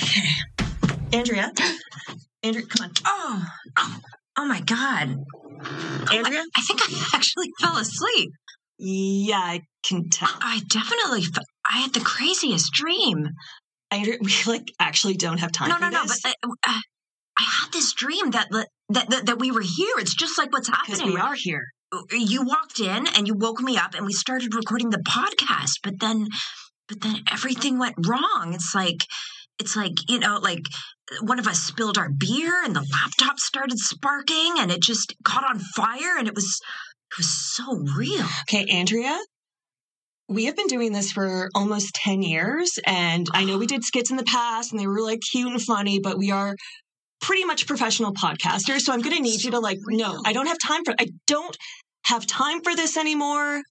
Okay. Andrea. Andrea, come on. Oh, oh, oh my God. Andrea? I think I actually fell asleep. Yeah, I can tell. I definitely, fe- I had the craziest dream. Andrea, we like actually don't have time No, no, no, but uh, uh, I had this dream that, that that that we were here. It's just like what's because happening. we are here. You walked in and you woke me up, and we started recording the podcast. But then, but then everything went wrong. It's like, it's like you know, like one of us spilled our beer, and the laptop started sparking, and it just caught on fire, and it was it was so real. Okay, Andrea, we have been doing this for almost 10 years. And I know we did skits in the past and they were like cute and funny, but we are pretty much professional podcasters. So I'm going to need you to like, no, I don't have time for, I don't have time for this anymore.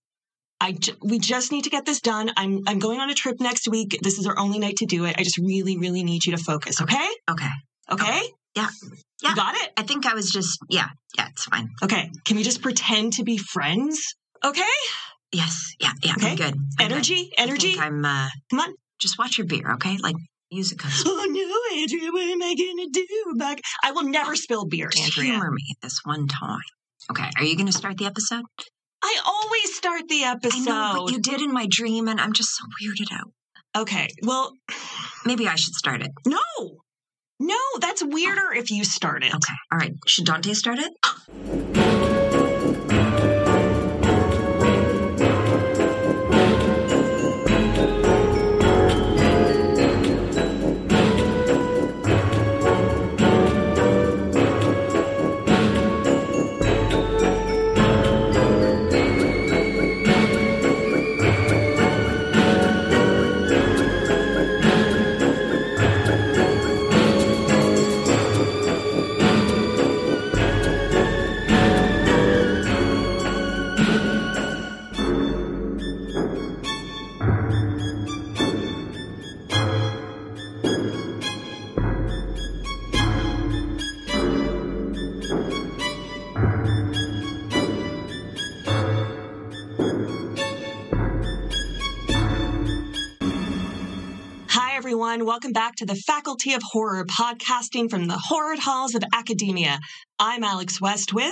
I j- we just need to get this done. I'm I'm going on a trip next week. This is our only night to do it. I just really really need you to focus, okay? Okay, Okay? Yeah. Yeah. You got it? I think I was just yeah, yeah, it's fine. Okay. Can we just pretend to be friends? Okay? Yes, yeah, yeah, Okay. I'm good. I'm good. Energy? I Energy? think I'm uh, Come on. just watch your beer, okay? Like use a cup. Oh no, Andrea, what am I gonna do? Back I will never spill beer, Just Andrea. humor me this one time. Okay, are you going to start the episode? I always start the episode. I know, but you did in my dream, and I'm just so weirded out. Okay. Well, Maybe I should start it. no. No, that's weirder if you start it. Okay, all right. Should Dante start it? Welcome back to the Faculty of Horror, podcasting from the horrid halls of academia. I'm Alex West with,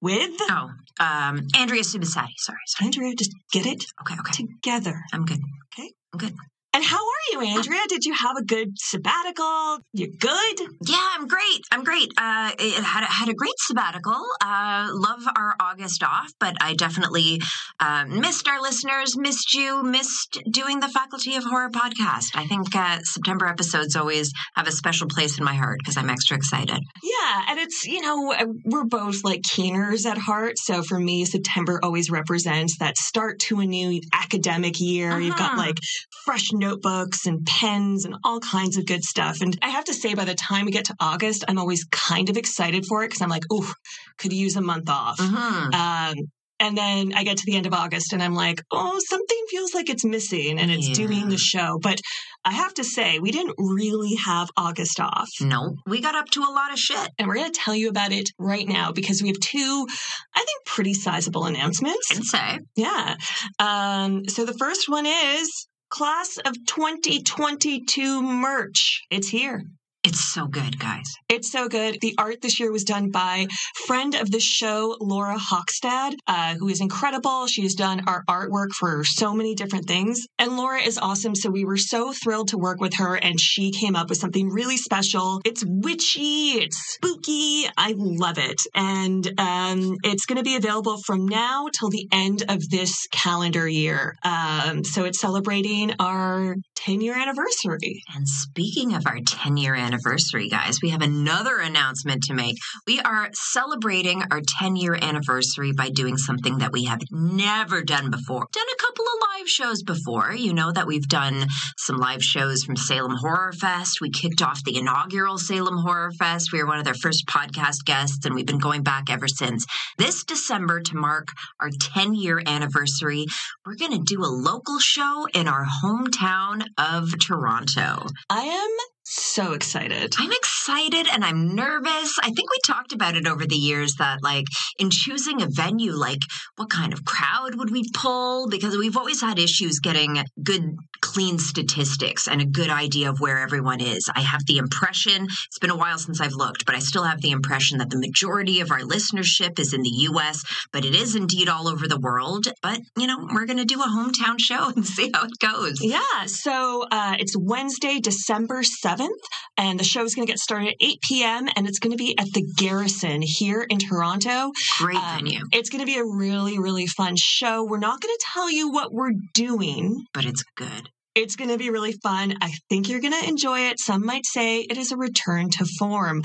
with Oh, um, Andrea Subissati. Sorry, sorry. Andrea. Just get it Okay, okay. together. I'm good. Okay. I'm good. And how you, Andrea? Did you have a good sabbatical? You good? Yeah, I'm great. I'm great. Uh, it had had a great sabbatical. Uh, love our August off, but I definitely uh, missed our listeners, missed you, missed doing the Faculty of Horror podcast. I think uh, September episodes always have a special place in my heart because I'm extra excited. Yeah, and it's, you know, uh, we're both like keeners at heart. So for me, September always represents that start to a new academic year. You've got Uh-huh. like fresh notebooks and pens and all kinds of good stuff. And I have to say, by the time we get to August, I'm always kind of excited for it because I'm like, oh, could use a month off. Mhm. Um, and then I get to the end of August and I'm like, oh, something feels like it's missing and it's Yeah. doing the show. But I have to say, we didn't really have August off. No, we got up to a lot of shit. And we're going to tell you about it right now because we have two, I think, pretty sizable announcements. I'd say. Yeah. Um, so the first one is Class of 2022 merch. It's here. It's so good, guys. It's so good. The art this year was done by friend of the show, Laura Hochstad, uh, who is incredible. She's done our artwork for so many different things. And Laura is awesome. So we were so thrilled to work with her, and she came up with something really special. It's witchy, it's spooky. I love it. And um, it's going to be available from now till the end of this calendar year. Um, so it's celebrating our 10 year anniversary. And speaking of our 10 year anniversary, guys, we have another announcement to make. We are celebrating our 10 year anniversary by doing something that we have never done before. Done a couple of live shows before. You know that we've done some live shows from Salem Horror Fest. We kicked off the inaugural Salem Horror Fest. We were one of their first podcast guests, and we've been going back ever since. This December, to mark our 10 year anniversary, we're going to do a local show in our hometown of Toronto. I am so excited. I'm excited and I'm nervous. I think we talked about it over the years that, like, in choosing a venue, like, what kind of crowd would we pull? Because we've always had issues getting good, clean statistics and a good idea of where everyone is. I have the impression, it's been a while since I've looked, but I still have the impression that the majority of our listenership is in the US, but it is indeed all over the world. But, you know, we're going to do a hometown show and see how it goes. Yeah. So uh, it's Wednesday, December 7th, and the show is going to get started at 8 p.m., and it's going to be at the Garrison here in Toronto. Great um, venue. It's going to be a really, really fun show. We're not going to tell you what we're doing, but it's good. It's going to be really fun. I think you're going to enjoy it. Some might say it is a return to form.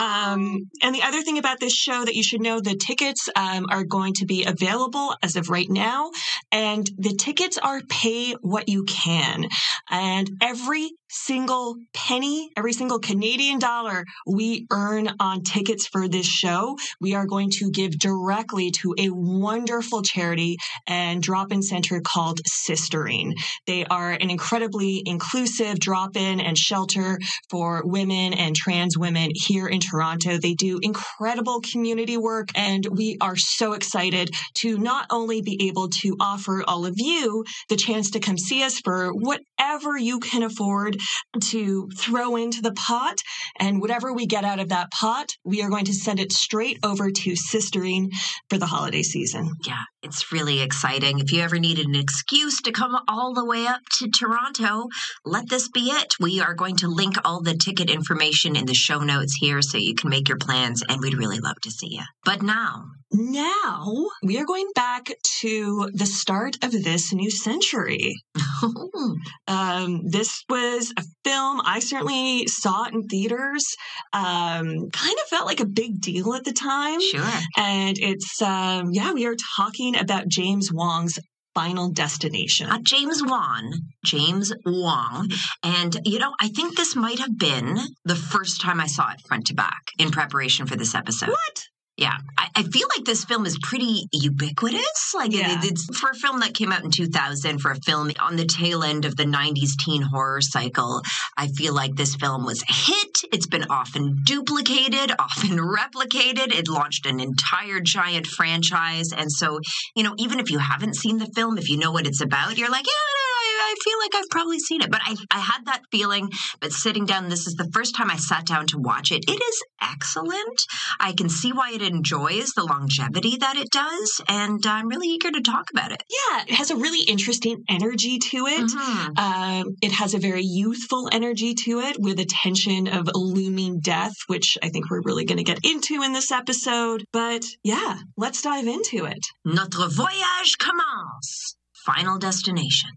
Um, and the other thing about this show that you should know the tickets um, are going to be available as of right now. And the tickets are pay what you can. And every single penny, every single Canadian dollar we earn on tickets for this show, we are going to give directly to a wonderful charity and drop in center called Sistering. They are an incredibly inclusive drop in and shelter for women and trans women here in Toronto. They do incredible community work, and we are so excited to not only be able to offer all of you the chance to come see us for whatever you can afford to throw into the pot, and whatever we get out of that pot, we are going to send it straight over to Sistering for the holiday season. Yeah, it's really exciting. If you ever needed an excuse to come all the way up to Toronto, let this be it. We are going to link all the ticket information in the show notes here so you can make your plans, and we'd really love to see you. But now, now we are going back to the start of this new century. um, this was a film I certainly saw it in theaters. Um, kind of felt like a big deal at the time. Sure. And it's, um, yeah, we are talking about James Wong's Final Destination. Uh, James Wan, James Wong. And, you know, I think this might have been the first time I saw it front to back in preparation for this episode. What? Yeah, I, I, feel like this film is pretty ubiquitous. Like yeah. it, it's for a film that came out in 2000, for a film on the tail end of the 90s teen horror cycle. I feel like this film was a hit. It's been often duplicated, often replicated. It launched an entire giant franchise. And so, you know, even if you haven't seen the film, if you know what it's about, you're like, yeah, I feel like I've probably seen it, but I, I had that feeling. But sitting down, this is the first time I sat down to watch it. It is excellent. I can see why it enjoys the longevity that it does, and I'm really eager to talk about it. Yeah, it has a really interesting energy to it. Mm-hmm. Um, it has a very youthful energy to it with a tension of looming death, which I think we're really going to get into in this episode. But yeah, let's dive into it. Notre voyage commence. Final destination.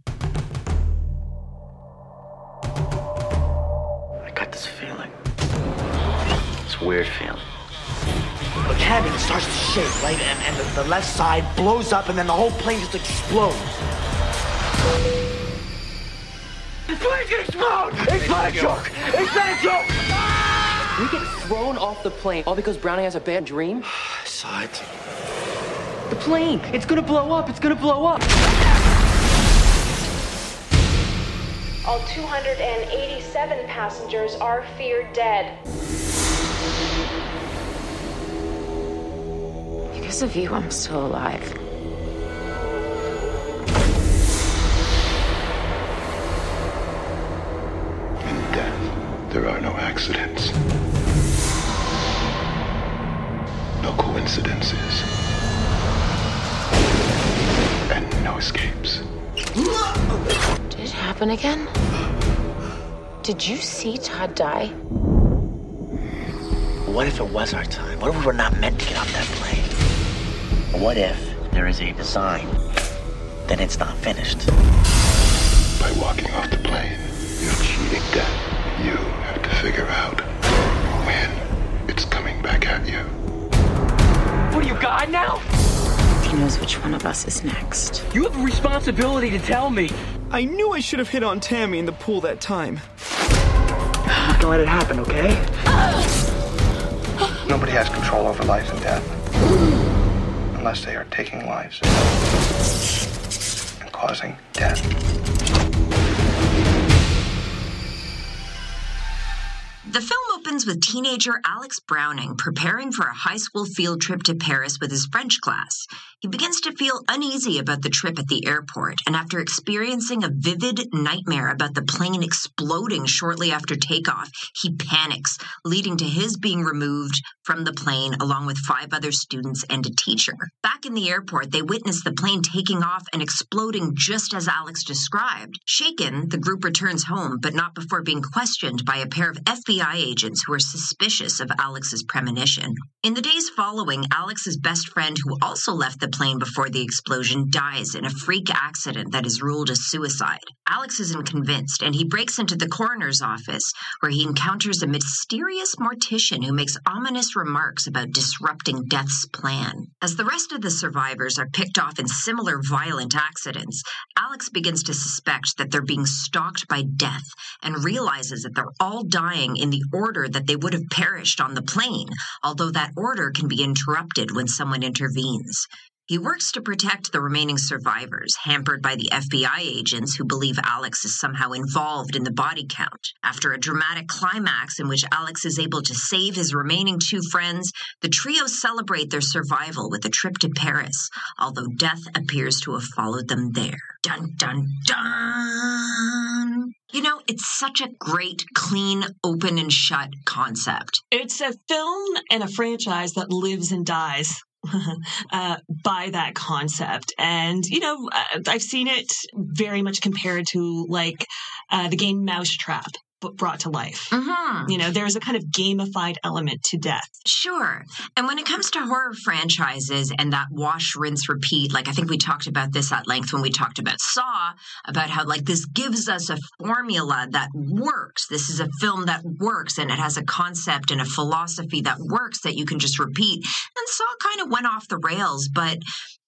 It's a weird feeling. The cabin starts to shake, right? And, and the, the left side blows up, and then the whole plane just explodes. The plane's gonna explode! It's not a joke! It's not a joke! We get thrown off the plane all because Brownie has a bad dream? I saw it. The plane! It's gonna blow up! It's gonna blow up! All 287 passengers are feared dead. Because of you, I'm still alive. In death, there are no accidents. No coincidences. And no escapes Did it happen again? Did you see Todd die? What if it was our time? What if we were not meant to get off that plane? What if there is a design, then it's not finished? By walking off the plane, you're cheating death. You have to figure out when it's coming back at you. What are you, God now? He knows which one of us is next. You have a responsibility to tell me. I knew I should have hit on Tammy in the pool that time. I'm not gonna let it happen, okay? Ah! Nobody has control over life and death. Unless they are taking lives and causing death. Opens with teenager Alex Browning preparing for a high school field trip to Paris with his French class. He begins to feel uneasy about the trip at the airport, and after experiencing a vivid nightmare about the plane exploding shortly after takeoff, he panics, leading to his being removed from the plane along with five other students and a teacher. Back in the airport, they witness the plane taking off and exploding just as Alex described. Shaken, the group returns home, but not before being questioned by a pair of FBI agents who are suspicious of Alex's premonition. In the days following, Alex's best friend, who also left the plane before the explosion, dies in a freak accident that is ruled a suicide. Alex isn't convinced, and he breaks into the coroner's office, where he encounters a mysterious mortician who makes ominous remarks about disrupting death's plan. As the rest of the survivors are picked off in similar violent accidents, Alex begins to suspect that they're being stalked by death and realizes that they're all dying in the order that they would have perished on the plane, although that order can be interrupted when someone intervenes. He works to protect the remaining survivors, hampered by the FBI agents who believe Alex is somehow involved in the body count. After a dramatic climax in which Alex is able to save his remaining two friends, the trio celebrate their survival with a trip to Paris, although death appears to have followed them there. Dun dun dun! You know, it's such a great, clean, open and shut concept. It's a film and a franchise that lives and dies uh, by that concept. And, you know, uh, I've seen it very much compared to like uh, the game Mousetrap brought to life. Mm-hmm. You know, there's a kind of gamified element to death. Sure. And when it comes to horror franchises and that wash, rinse, repeat, like I think we talked about this at length when we talked about Saw, about how like this gives us a formula that works. This is a film that works and it has a concept and a philosophy that works that you can just repeat. And Saw kind of went off the rails, but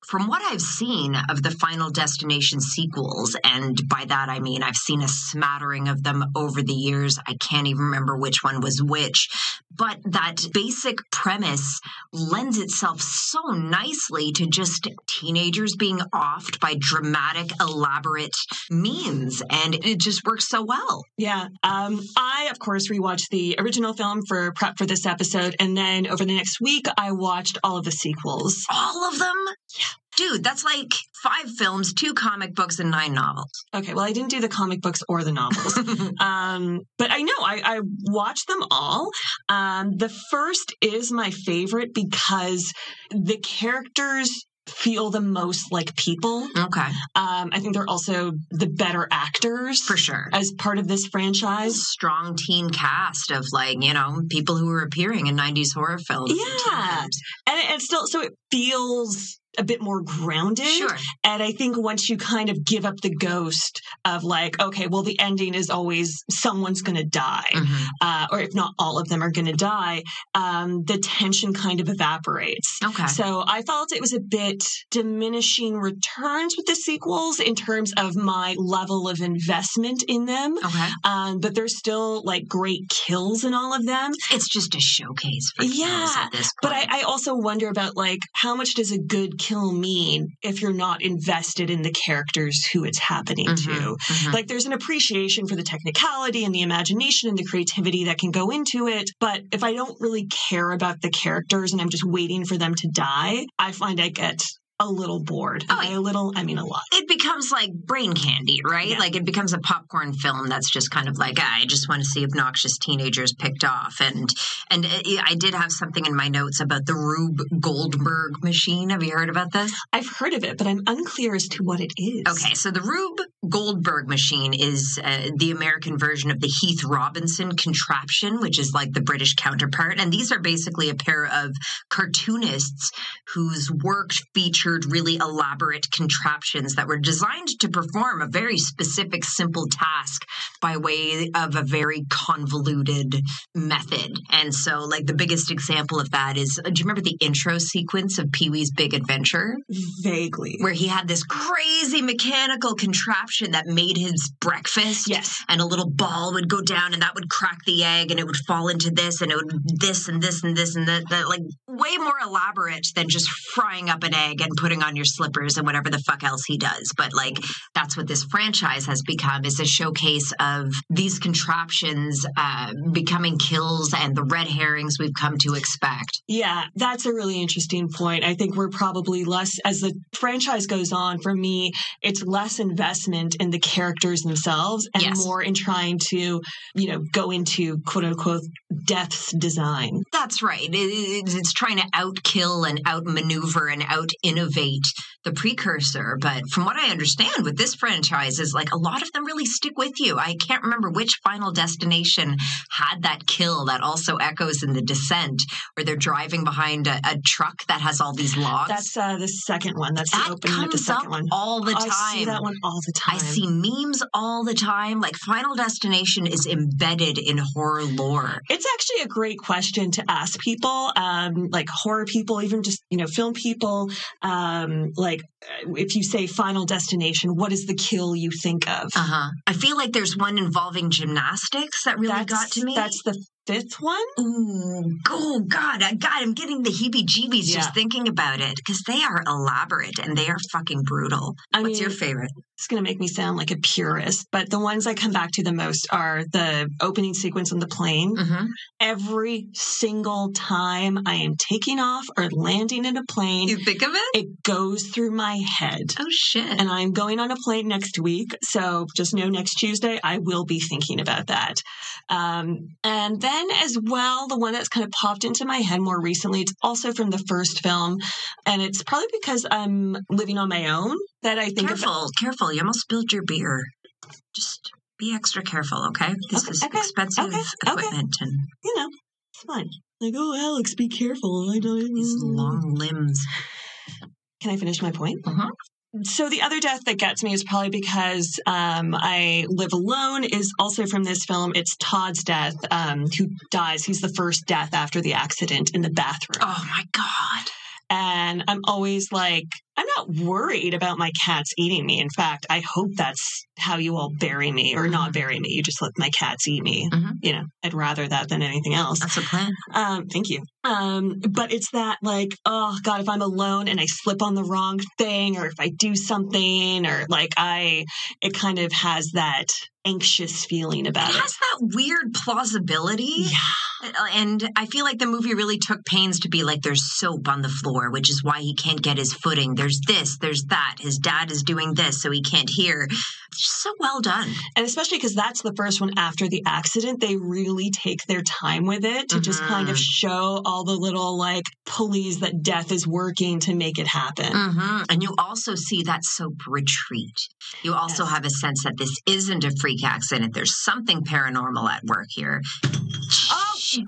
from what I've seen of the Final Destination sequels, and by that I mean I've seen a smattering of them over the years. I can't even remember which one was which, but that basic premise lends itself so nicely to just teenagers being offed by dramatic, elaborate means, and it just works so well. Yeah. Um, I, of course, rewatched the original film for prep for this episode, and then over the next week, I watched all of the sequels. All of them? Yeah. Dude, that's like five films, two comic books, and nine novels. Okay, well, I didn't do the comic books or the novels, um, but I know I, I watched them all. Um, the first is my favorite because the characters feel the most like people. Okay. Um, I think they're also the better actors for sure as part of this franchise. Strong teen cast of like you know people who were appearing in '90s horror films. Yeah, and, and still, so it feels a bit more grounded. Sure. And I think once you kind of give up the ghost of like, okay, well, the ending is always someone's going to die, mm-hmm. uh, or if not all of them are going to die, um, the tension kind of evaporates. Okay. So I felt it was a bit diminishing returns with the sequels in terms of my level of investment in them. Okay. Um, but there's still like great kills in all of them. It's just a showcase for yeah, at this point. But I, I also wonder about like how much does a good kill mean if you're not invested in the characters who it's happening mm-hmm, to? Mm-hmm. Like there's an appreciation for the technicality and the imagination and the creativity that can go into it. But if I don't really care about the characters and I'm just waiting for them to die, I find I get a little bored. Oh, By a little, I mean a lot. It becomes like brain candy, right? Yeah. Like it becomes a popcorn film that's just kind of like ah, I just want to see obnoxious teenagers picked off. And and it, I did have something in my notes about the Rube Goldberg machine. Have you heard about this? I've heard of it, but I'm unclear as to what it is. Okay, so the Rube Goldberg machine is uh, the American version of the Heath Robinson contraption, which is like the British counterpart. And these are basically a pair of cartoonists whose work featured really elaborate contraptions that were designed to perform a very specific, simple task by way of a very convoluted method. And so, like, the biggest example of that is do you remember the intro sequence of Pee Wee's Big Adventure? Vaguely. Where he had this crazy mechanical contraption that made his breakfast. Yes. And a little ball would go down and that would crack the egg and it would fall into this and it would this and this and this and that. that like way more elaborate than just frying up an egg and putting on your slippers and whatever the fuck else he does. But like that's what this franchise has become is a showcase of these contraptions uh, becoming kills and the red herrings we've come to expect. Yeah, that's a really interesting point. I think we're probably less, as the franchise goes on, for me, it's less investment in the characters themselves and Yes. more in trying to, you know, go into quote unquote death's design. That's right. It- it- it's trying to outkill and outmaneuver and out innovate the precursor. But from what I understand with this franchise, is like a lot of them really stick with you. I can't remember which Final Destination had that kill that also echoes in the Descent, where they're driving behind a, a truck that has all these logs. That's uh, the second one. That's that the opening of the comes second up one. all the time. I see that one all the time. I see memes all the time. Like Final Destination is embedded in horror lore. It's actually a great question to ask people, um, like horror people, even just you know film people. Um, like uh, if you say Final Destination, what is the kill you think of? Uh huh. I feel like there's one involving gymnastics that really that's, got to me. That's the fifth one. Ooh, oh God, I, God, I'm getting the heebie-jeebies Yeah. just thinking about it because they are elaborate and they are fucking brutal. I What's mean, your favorite? It's going to make me sound like a purist, but the ones I come back to the most are the opening sequence on the plane. Mm-hmm. Every single time I am taking off or landing in a plane, You think of it? it goes through my head. Oh shit! and I'm going on a plane next week. So just know next Tuesday, I will be thinking about that. Um, and then as well, the one that's kind of popped into my head more recently, it's also from the first film. And it's probably because I'm living on my own that I think careful, about. careful! You almost spilled your beer. Just be extra careful, okay? This Okay, is okay, expensive okay, okay. equipment and You know, it's fine. Like, oh, Alex, be careful. I don't. these long limbs. Can I finish my point? Uh-huh. So the other death that gets me is probably because um, I live alone. Is also from this film. It's Todd's death, um, who dies. He's the first death after the accident in the bathroom. Oh my god! And I'm always like, I'm not worried about my cats eating me. In fact, I hope that's how you all bury me, or not bury me. You just let my cats eat me. Mhm. You know, I'd rather that than anything else. That's a plan. Um, thank you. Um, but it's that like, oh God, if I'm alone and I slip on the wrong thing, or if I do something, or like I, it kind of has that anxious feeling It about it. has that weird plausibility. Yeah. And I feel like the movie really took pains to be like, there's soap on the floor, which is why he can't get his footing. There's this, there's that. His dad is doing this, so he can't hear. It's just so well done. And especially because that's the first one after the accident, they really take their time with it to just kind of Mhm. show all the little like pulleys that death is working to make it happen. hmm And you also see that soap retreat. You also Yes. have a sense that this isn't a freak accident. There's something paranormal at work here. Oh, Shit.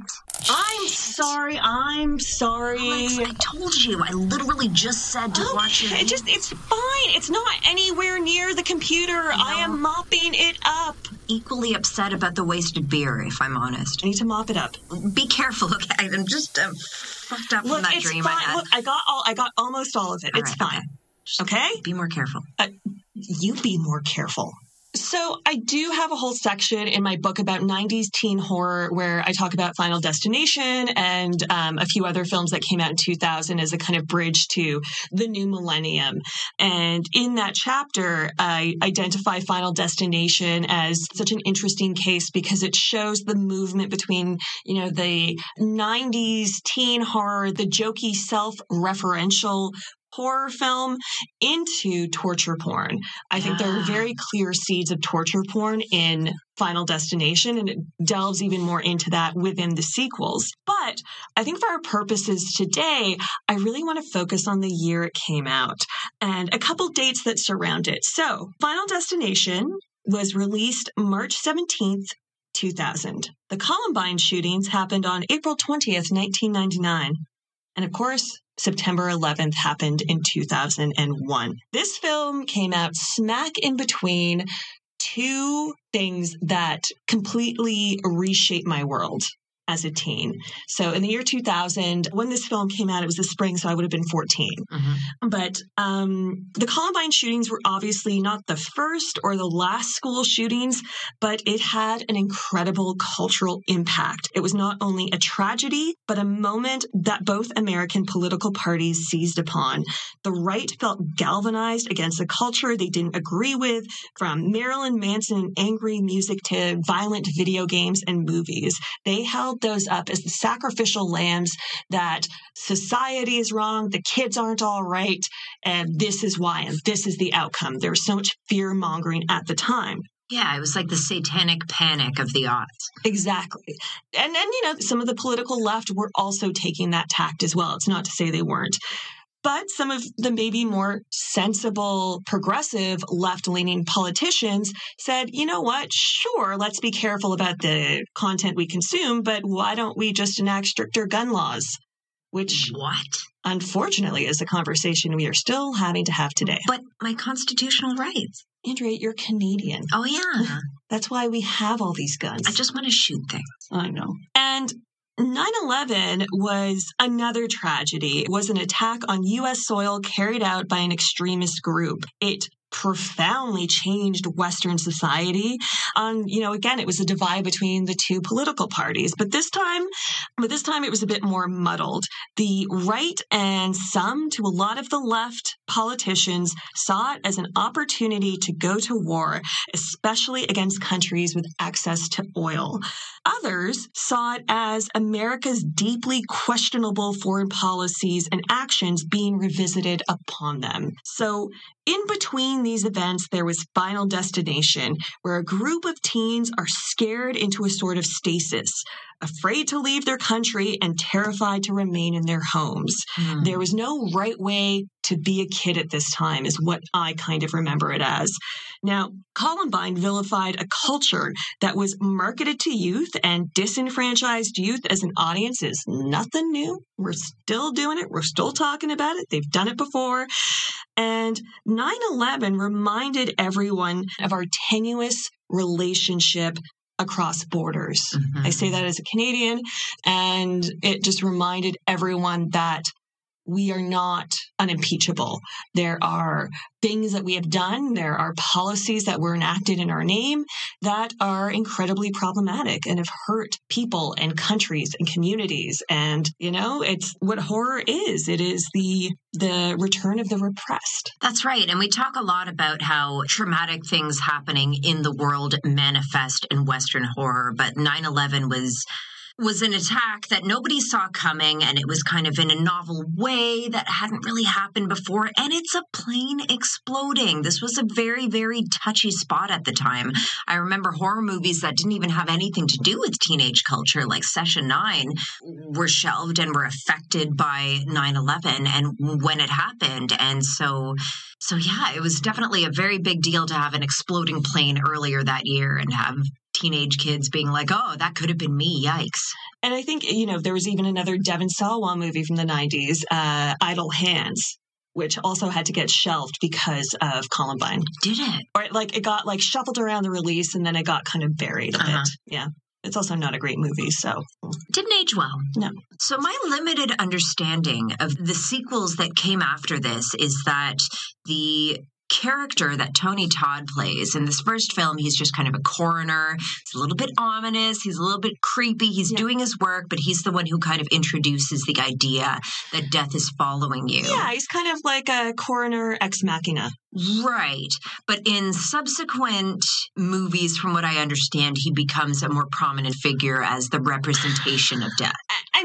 I'm sorry. I'm sorry. Alex, I told you. I literally just said to watch it just it's fine. It's not anywhere near the computer. I am mopping it up. equally upset about the wasted beer, if I'm honest. I need to mop it up. Be careful, okay? I'm just um, fucked up Look, from that it's dream fine. I had. Look, I got all I got almost all of it. All it's right, fine. okay. Okay? Be more careful. You be more careful. So I do have a whole section in my book about 90s teen horror where I talk about Final Destination and um, a few other films that came out in 2000 as a kind of bridge to the new millennium. And in that chapter, I identify Final Destination as such an interesting case because it shows the movement between, you know, the 90s teen horror, the jokey self-referential horror film into torture porn. I think there are ah. very clear seeds of torture porn in Final Destination, and it delves even more into that within the sequels. But I think for our purposes today, I really want to focus on the year it came out and a couple dates that surround it. So, Final Destination was released March 17th. 2000. The Columbine shootings happened on April 20th, 1999. And of course, September 11th happened in 2001. This film came out smack in between two things that completely reshaped my world. As a teen. So in the year 2000, when this film came out, it was the spring, so I would have been 14. Mm-hmm. But um, the Columbine shootings were obviously not the first or the last school shootings, but it had an incredible cultural impact. It was not only a tragedy, but a moment that both American political parties seized upon. The right felt galvanized against a culture they didn't agree with, from Marilyn Manson and angry music to violent video games and movies. They held those up as the sacrificial lambs that society is wrong, the kids aren't all right, and this is why, and this is the outcome. There was so much fear mongering at the time. Yeah, it was like the satanic panic of the aughts. Exactly. And then, you know, some of the political left were also taking that tact as well. It's not to say they weren't. But some of the maybe more sensible, progressive, left leaning politicians said, you know what? Sure, let's be careful about the content we consume, but why don't we just enact stricter gun laws? Which, what? Unfortunately, is a conversation we are still having to have today. But my constitutional rights. Andrea, you're Canadian. Oh, yeah. That's why we have all these guns. I just want to shoot things. I know. And 9 11 was another tragedy. It was an attack on U.S. soil carried out by an extremist group. It profoundly changed Western society. Um, you know, again, it was a divide between the two political parties, but this time, but this time it was a bit more muddled. The right and some, to a lot of the left politicians, saw it as an opportunity to go to war, especially against countries with access to oil. Others saw it as America's deeply questionable foreign policies and actions being revisited upon them. So, in between these events, there was Final Destination, where a group of teens are scared into a sort of stasis, afraid to leave their country and terrified to remain in their homes. Mm. There was no right way to be a kid at this time, is what I kind of remember it as. Now, Columbine vilified a culture that was marketed to youth and disenfranchised youth as an audience is nothing new. We're still doing it. We're still talking about it. They've done it before. And 9 11 reminded everyone of our tenuous relationship across borders. Mm-hmm. I say that as a Canadian, and it just reminded everyone that we are not unimpeachable. There are things that we have done, there are policies that were enacted in our name that are incredibly problematic and have hurt people and countries and communities. And, you know, it's what horror is. It is the the return of the repressed. That's right. And we talk a lot about how traumatic things happening in the world manifest in Western horror, but 9 11 was was an attack that nobody saw coming and it was kind of in a novel way that hadn't really happened before and it's a plane exploding. This was a very very touchy spot at the time. I remember horror movies that didn't even have anything to do with teenage culture like session 9 were shelved and were affected by 9-11 and when it happened. And so so yeah it was definitely a very big deal to have an exploding plane earlier that year and have teenage kids being like, oh, that could have been me. Yikes. And I think, you know, there was even another Devon Sawa movie from the 90s, uh, Idle Hands, which also had to get shelved because of Columbine. Did it? Or like it got like shuffled around the release and then it got kind of buried a uh-huh. bit. Yeah. It's also not a great movie, so. Didn't age well. No. So, my limited understanding of the sequels that came after this is that the character that Tony Todd plays. In this first film, he's just kind of a coroner. He's a little bit ominous. He's a little bit creepy. He's yeah. doing his work, but he's the one who kind of introduces the idea that death is following you. Yeah, he's kind of like a coroner ex machina. Right. But in subsequent movies, from what I understand, he becomes a more prominent figure as the representation of death.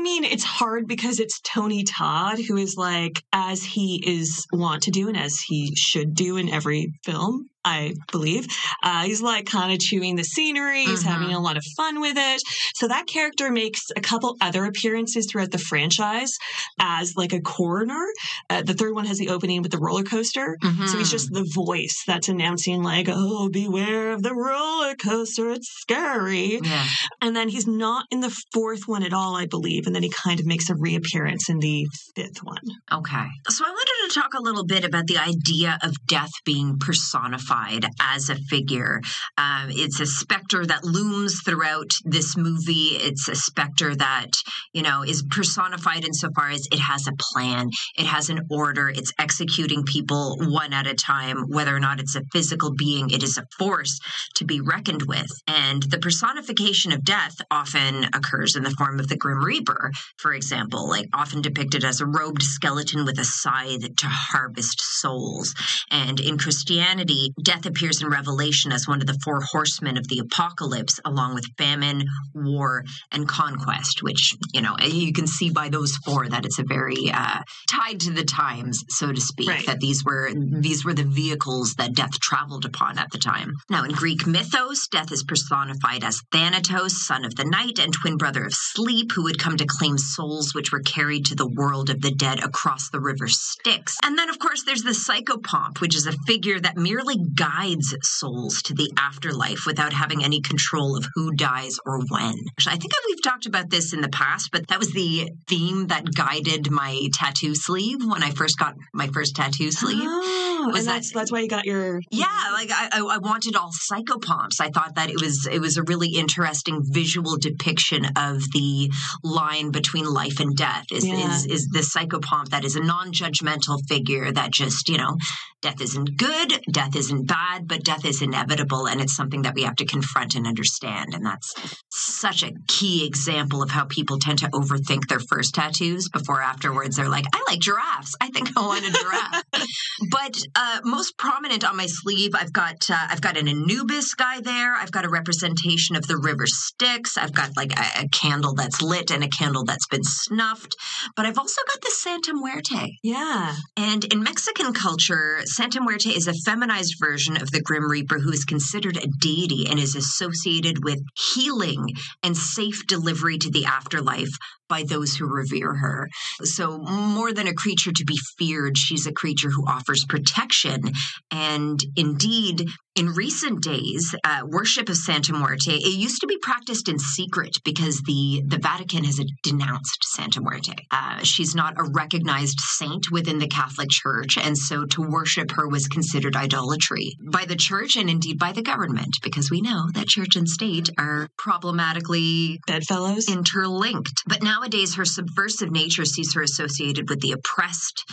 I mean, it's hard because it's Tony Todd, who is like, as he is wont to do and as he should do in every film, I believe. Uh, he's like kind of chewing the scenery. He's mm-hmm. having a lot of fun with it. So that character makes a couple other appearances throughout the franchise as like a coroner. Uh, the third one has the opening with the roller coaster. Mm-hmm. So he's just the voice that's announcing like, "Oh, beware of the roller coaster. It's scary." Yeah. And then he's not in the fourth one at all, I believe. And then he kind of makes a reappearance in the fifth one. Okay. So I wanted to talk a little bit about the idea of death being personified as a figure. Um, it's a specter that looms throughout this movie. It's a specter that, you know, is personified insofar as it has a plan, it has an order, it's executing people one at a time, whether or not it's a physical being, it is a force to be reckoned with. And the personification of death often occurs in the form of the Grim Reaper, for example, like often depicted as a robed skeleton with a scythe to harvest souls. And in Christianity, death appears in Revelation as one of the four horsemen of the apocalypse, along with famine, war, and conquest, which, you know, you can see by those four that it's a very uh, tied to the times, so to speak, Right. that these were these were the vehicles that death traveled upon at the time. Now, in Greek mythos, death is personified as Thanatos, son of the night and twin brother of sleep, who would come to claim souls which were carried to the world of the dead across the river Styx. And then, of course, there's the psychopomp, which is a figure that merely guides souls to the afterlife without having any control of who dies or when. Actually, I think we've talked about this in the past, but that was the theme that guided my tattoo sleeve when I first got my first tattoo sleeve. Oh, Was that- that's that's why you got your Yeah, like I, I I wanted all psychopomps. I thought that it was it was a really interesting visual depiction of the line between life and death. Is Yeah. is is the psychopomp that is a non-judgmental figure that just you know, death isn't good, death isn't bad, but death is inevitable, and it's something that we have to confront and understand. And that's such a key example of how people tend to overthink their first tattoos before afterwards they're like, I like giraffes. I think I want a giraffe. But uh, most prominent on my sleeve, I've got uh, I've got an Anubis guy there. I've got a representation of the river Styx. I've got like a, a candle that's lit and a candle that's been snuffed. But I've also got the Santa Muerte. yeah. And in Mexican culture, Santa Muerte is a feminized version of the Grim Reaper who is considered a deity and is associated with healing and safe delivery to the afterlife by those who revere her. So, more than a creature to be feared, she's a creature who offers protection. And indeed, in recent days, uh, worship of Santa Muerte, it used to be practiced in secret because the, the Vatican has denounced Santa Muerte. Uh, she's not a recognized saint within the Catholic Church, and so to worship her was considered idolatry by the church and indeed by the government, because we know that church and state are problematically Bedfellows. interlinked. But nowadays, her subversive nature sees her associated with the oppressed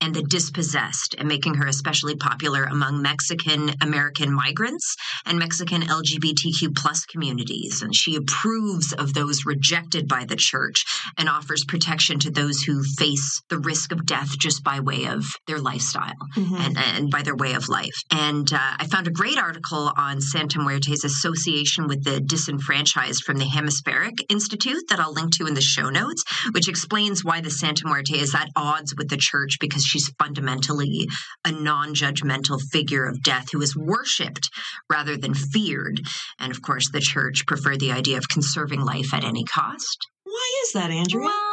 and the dispossessed, and making her especially popular among Mexican American migrants and Mexican LGBTQ plus communities. And she approves of those rejected by the church and offers protection to those who face the risk of death just by way of their lifestyle and, and by their way of life. And uh, I found a great article on Santa Muerte's association with the disenfranchised from the Hemispheric Institute that I'll link to in the show notes, which explains why the Santa Muerte is at odds with the church because she's fundamentally a non judgmental figure of death who is worshipped rather than feared. And of course, the church preferred the idea of conserving life at any cost. Why is that, Andrea? Well,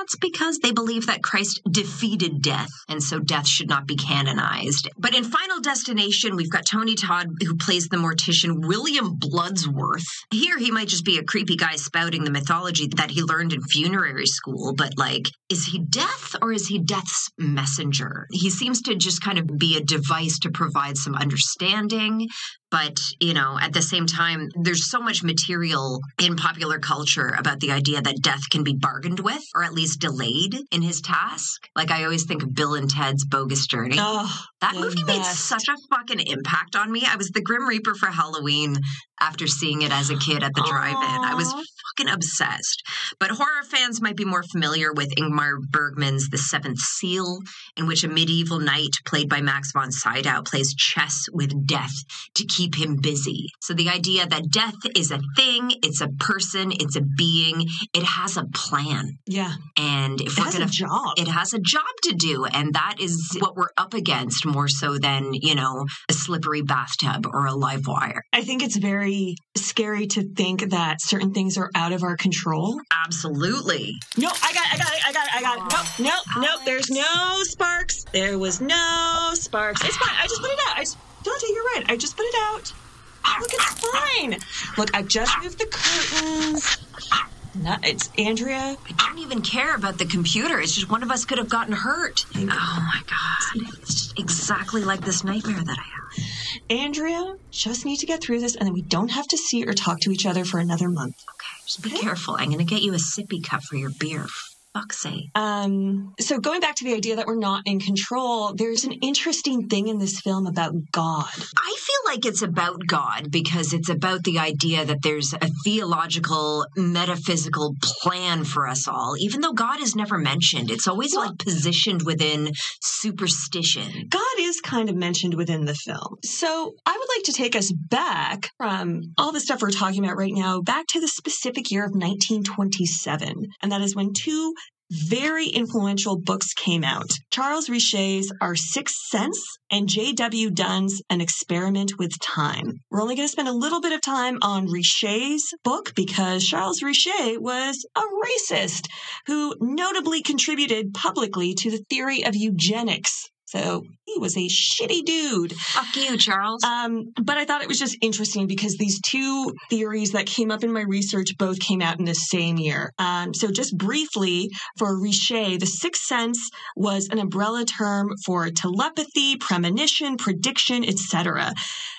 that's because they believe that Christ defeated death, and so death should not be canonized. But in Final Destination, we've got Tony Todd, who plays the mortician William Bloodsworth. Here, he might just be a creepy guy spouting the mythology that he learned in funerary school, but like, is he death or is he death's messenger? He seems to just kind of be a device to provide some understanding, but you know at the same time there's so much material in popular culture about the idea that death can be bargained with or at least delayed in his task. Like i always think of bill and ted's bogus journey. Oh, that movie made such a fucking impact on me. I was the grim reaper for halloween after seeing it as a kid at the drive-in. I was. Fucking obsessed but horror fans might be more familiar with ingmar bergman's the seventh seal in which a medieval knight played by max von sydow plays chess with death to keep him busy. So the idea that death is a thing, it's a person, it's a being, it has a plan. yeah. And if It we're has gonna a job. it has a job to do, and that is what we're up against more so than, you know, a slippery bathtub or a live wire. I think it's very scary to think that certain things are out of our control. Absolutely. No, I got it, I got it, I got it, I got it. Nope, nope, nope. There's no sparks. There was no sparks. It's fine. I just put it out. I just, Dante, you're right. I just put it out. Ah, look, it's fine. Look, I just moved the curtains. No, it's Andrea. I don't even care about the computer. It's just one of us could have gotten hurt. Oh my God. It's just exactly like this nightmare that I had. Andrea, just need to get through this and then we don't have to see or talk to each other for another month. Just be careful. I'm going to get you a sippy cup for your beer. Fuck's sake. Um, so going back to the idea that we're not in control, there's an interesting thing in this film about God. I feel like it's about God because it's about the idea that there's a theological, metaphysical plan for us all. Even though God is never mentioned, it's always like positioned within superstition. God is kind of mentioned within the film. So I would like to take us back from all the stuff we're talking about right now, back to the specific year of 1927. And that is when two very influential books came out. Charles Richet's Our Sixth Sense and J.W. Dunne's An Experiment with Time. We're only going to spend a little bit of time on Richet's book because Charles Richet was a racist who notably contributed publicly to the theory of eugenics. So he was a shitty dude. Fuck you, Charles. Um, but I thought it was just interesting because these two theories that came up in my research both came out in the same year. Um, so just briefly for Richet, the sixth sense was an umbrella term for telepathy, premonition, prediction, etc.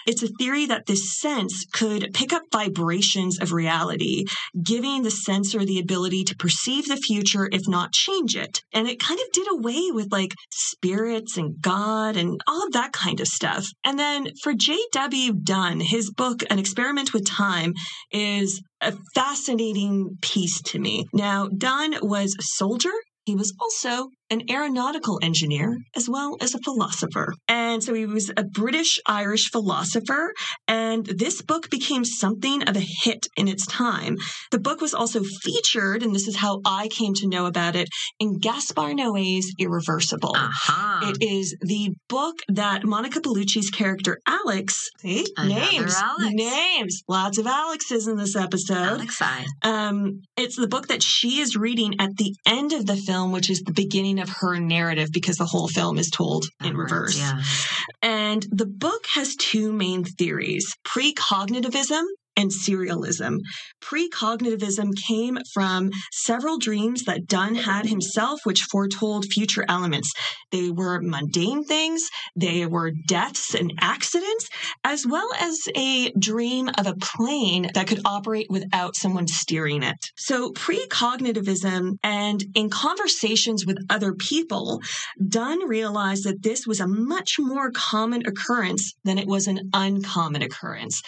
It's a theory that this sense could pick up vibrations of reality, giving the sensor the ability to perceive the future, if not change it. And it kind of did away with like spirits and God and all of that kind of stuff. And then for J.W. Dunne, his book, An Experiment with Time, is a fascinating piece to me. Now, Dunne was a soldier. He was also an aeronautical engineer as well as a philosopher. And so he was a British Irish philosopher. And this book became something of a hit in its time. The book was also featured, and this is how I came to know about it, in Gaspar Noé's Irreversible. Uh-huh. It is the book that Monica Bellucci's character Alex, see, names, Alex. names, lots of Alexes in this episode. Alex I. Um, it's the book that she is reading at the end of the film, which is the beginning of her narrative because the whole film is told oh, in reverse. Yeah. And the book has two main theories precognitivism and serialism. Precognitivism came from several dreams that Dunne had himself, which foretold future elements. They were mundane things, they were deaths and accidents, as well as a dream of a plane that could operate without someone steering it. So, precognitivism and in conversations with other people, Dunne realized that this was a much more common occurrence than it was an uncommon occurrence.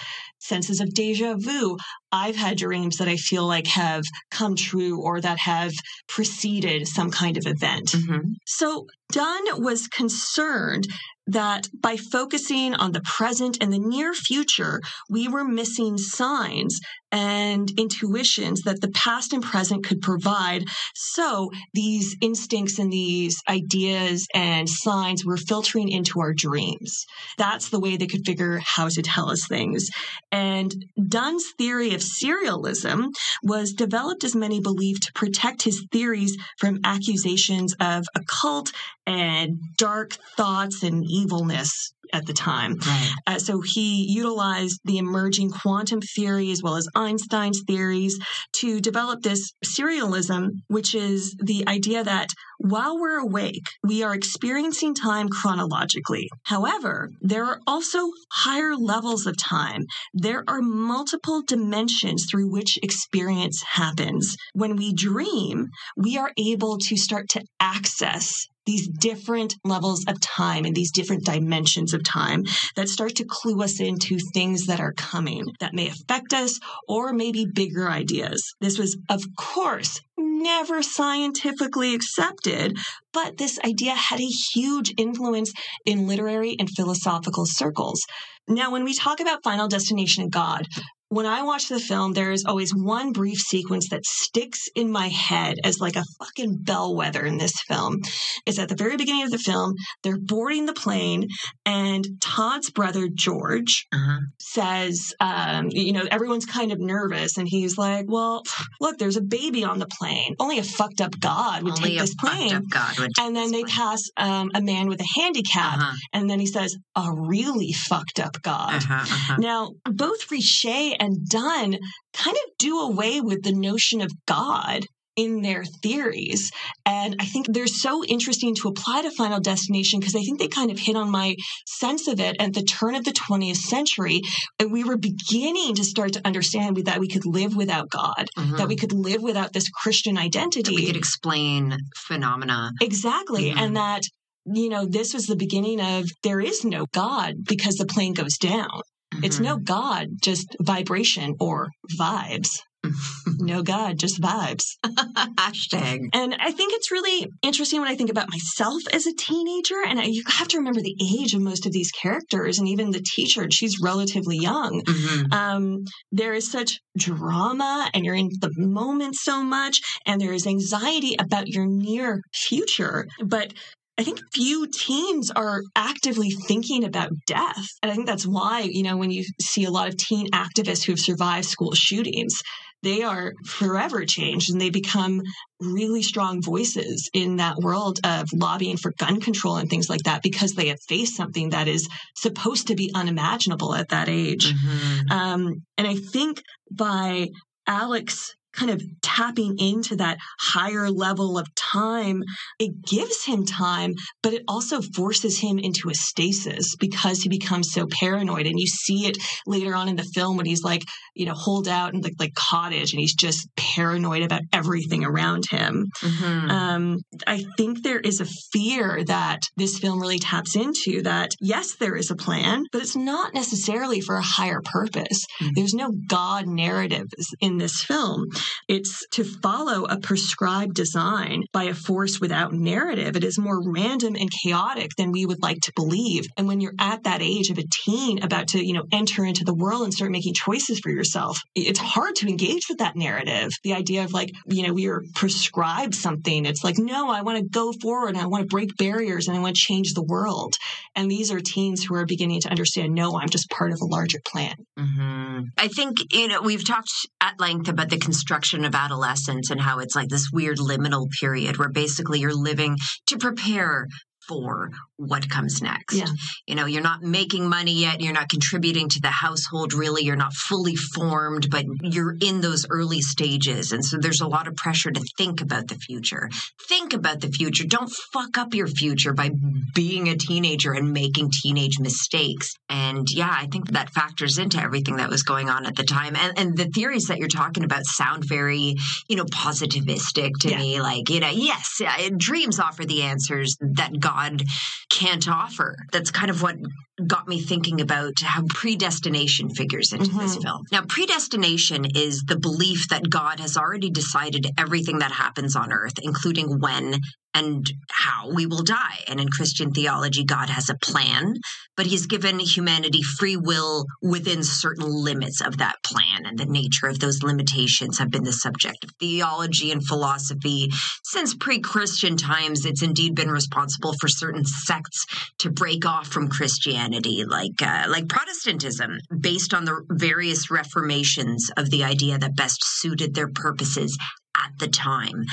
Senses of deja vu. I've had dreams that I feel like have come true or that have preceded some kind of event. Mhm. So Dunne was concerned that by focusing on the present and the near future, we were missing signs and intuitions that the past and present could provide. So these instincts and these ideas and signs were filtering into our dreams. That's the way they could figure how to tell us things. And Dunne's theory of serialism was developed, as many believe, to protect his theories from accusations of occult and dark thoughts and evilness at the time. Right. Uh, so he utilized the emerging quantum theory as well as Einstein's theories to develop this serialism, which is the idea that while we're awake, we are experiencing time chronologically. However, there are also higher levels of time. There are multiple dimensions through which experience happens. When we dream, we are able to start to access these different levels of time and these different dimensions of time that start to clue us into things that are coming that may affect us or maybe bigger ideas. This was, of course, never scientifically accepted, but this idea had a huge influence in literary and philosophical circles. Now, when we talk about Final Destination and God, when I watch the film, there is always one brief sequence that sticks in my head as like a fucking bellwether in this film. It's at the very beginning of the film. They're boarding the plane, and Todd's brother, George, Uh-huh. says, um, you know, everyone's kind of nervous. And he's like, well, look, there's a baby on the plane. Only a fucked up God would Only take this plane. up God would And then they pass um, a man with a handicap. Uh-huh. And then he says, a really fucked up God. Uh-huh, uh-huh. Now, both Richet and Dunne kind of do away with the notion of God in their theories. And I think they're so interesting to apply to Final Destination because I think they kind of hit on my sense of it at the turn of the 20th century. And we were beginning to start to understand that we could live without God, mm-hmm. that we could live without this Christian identity. That we could explain phenomena. Exactly. Mm-hmm. And that you know, this was the beginning of there is no God because the plane goes down. Mm-hmm. It's no God, just vibration or vibes. no God, just vibes. Hashtag. And I think it's really interesting when I think about myself as a teenager. And I, you have to remember the age of most of these characters and even the teacher. She's relatively young. Mm-hmm. Um, there is such drama and you're in the moment so much. And there is anxiety about your near future. But I think few teens are actively thinking about death. And I think that's why, you know, when you see a lot of teen activists who've survived school shootings, they are forever changed and they become really strong voices in that world of lobbying for gun control and things like that because they have faced something that is supposed to be unimaginable at that age. Mm-hmm. Um, and I think by Alex kind of tapping into that higher level of time, it gives him time, but it also forces him into a stasis because he becomes so paranoid. And you see it later on in the film when he's like, you know, holed out in the like cottage and he's just paranoid about everything around him. Mm-hmm. Um, I think there is a fear that this film really taps into that, yes, there is a plan, but it's not necessarily for a higher purpose. Mm-hmm. There's no God narrative in this film. It's to follow a prescribed design by a force without narrative. It is more random and chaotic than we would like to believe. And when you're at that age of a teen about to, you know, enter into the world and start making choices for yourself, it's hard to engage with that narrative. The idea of like, you know, we are prescribed something. It's like, no, I want to go forward and I want to break barriers and I want to change the world. And these are teens who are beginning to understand, no, I'm just part of a larger plan. Mm-hmm. I think, you know, we've talked at length about the construction of adolescence and how it's like this weird liminal period where basically you're living to prepare for what comes next. Yeah. You know, you're not making money yet, you're not contributing to the household really, you're not fully formed, but you're in those early stages. And so there's a lot of pressure to think about the future. Think about the future. Don't fuck up your future by being a teenager and making teenage mistakes. And yeah, I think that factors into everything that was going on at the time. And and the theories that you're talking about sound very, you know, positivistic to yeah. me. Like, you know, yes, dreams offer the answers that God can't offer. That's kind of what got me thinking about how predestination figures into mm-hmm. this film. Now, predestination is the belief that God has already decided everything that happens on earth, including when and how we will die. And in Christian theology, God has a plan, but He's given humanity free will within certain limits of that plan. And the nature of those limitations have been the subject of theology and philosophy. Since pre Christian times, it's indeed been responsible for certain sects to break off from Christianity, like, uh, like Protestantism, based on the various reformations of the idea that best suited their purposes at the time.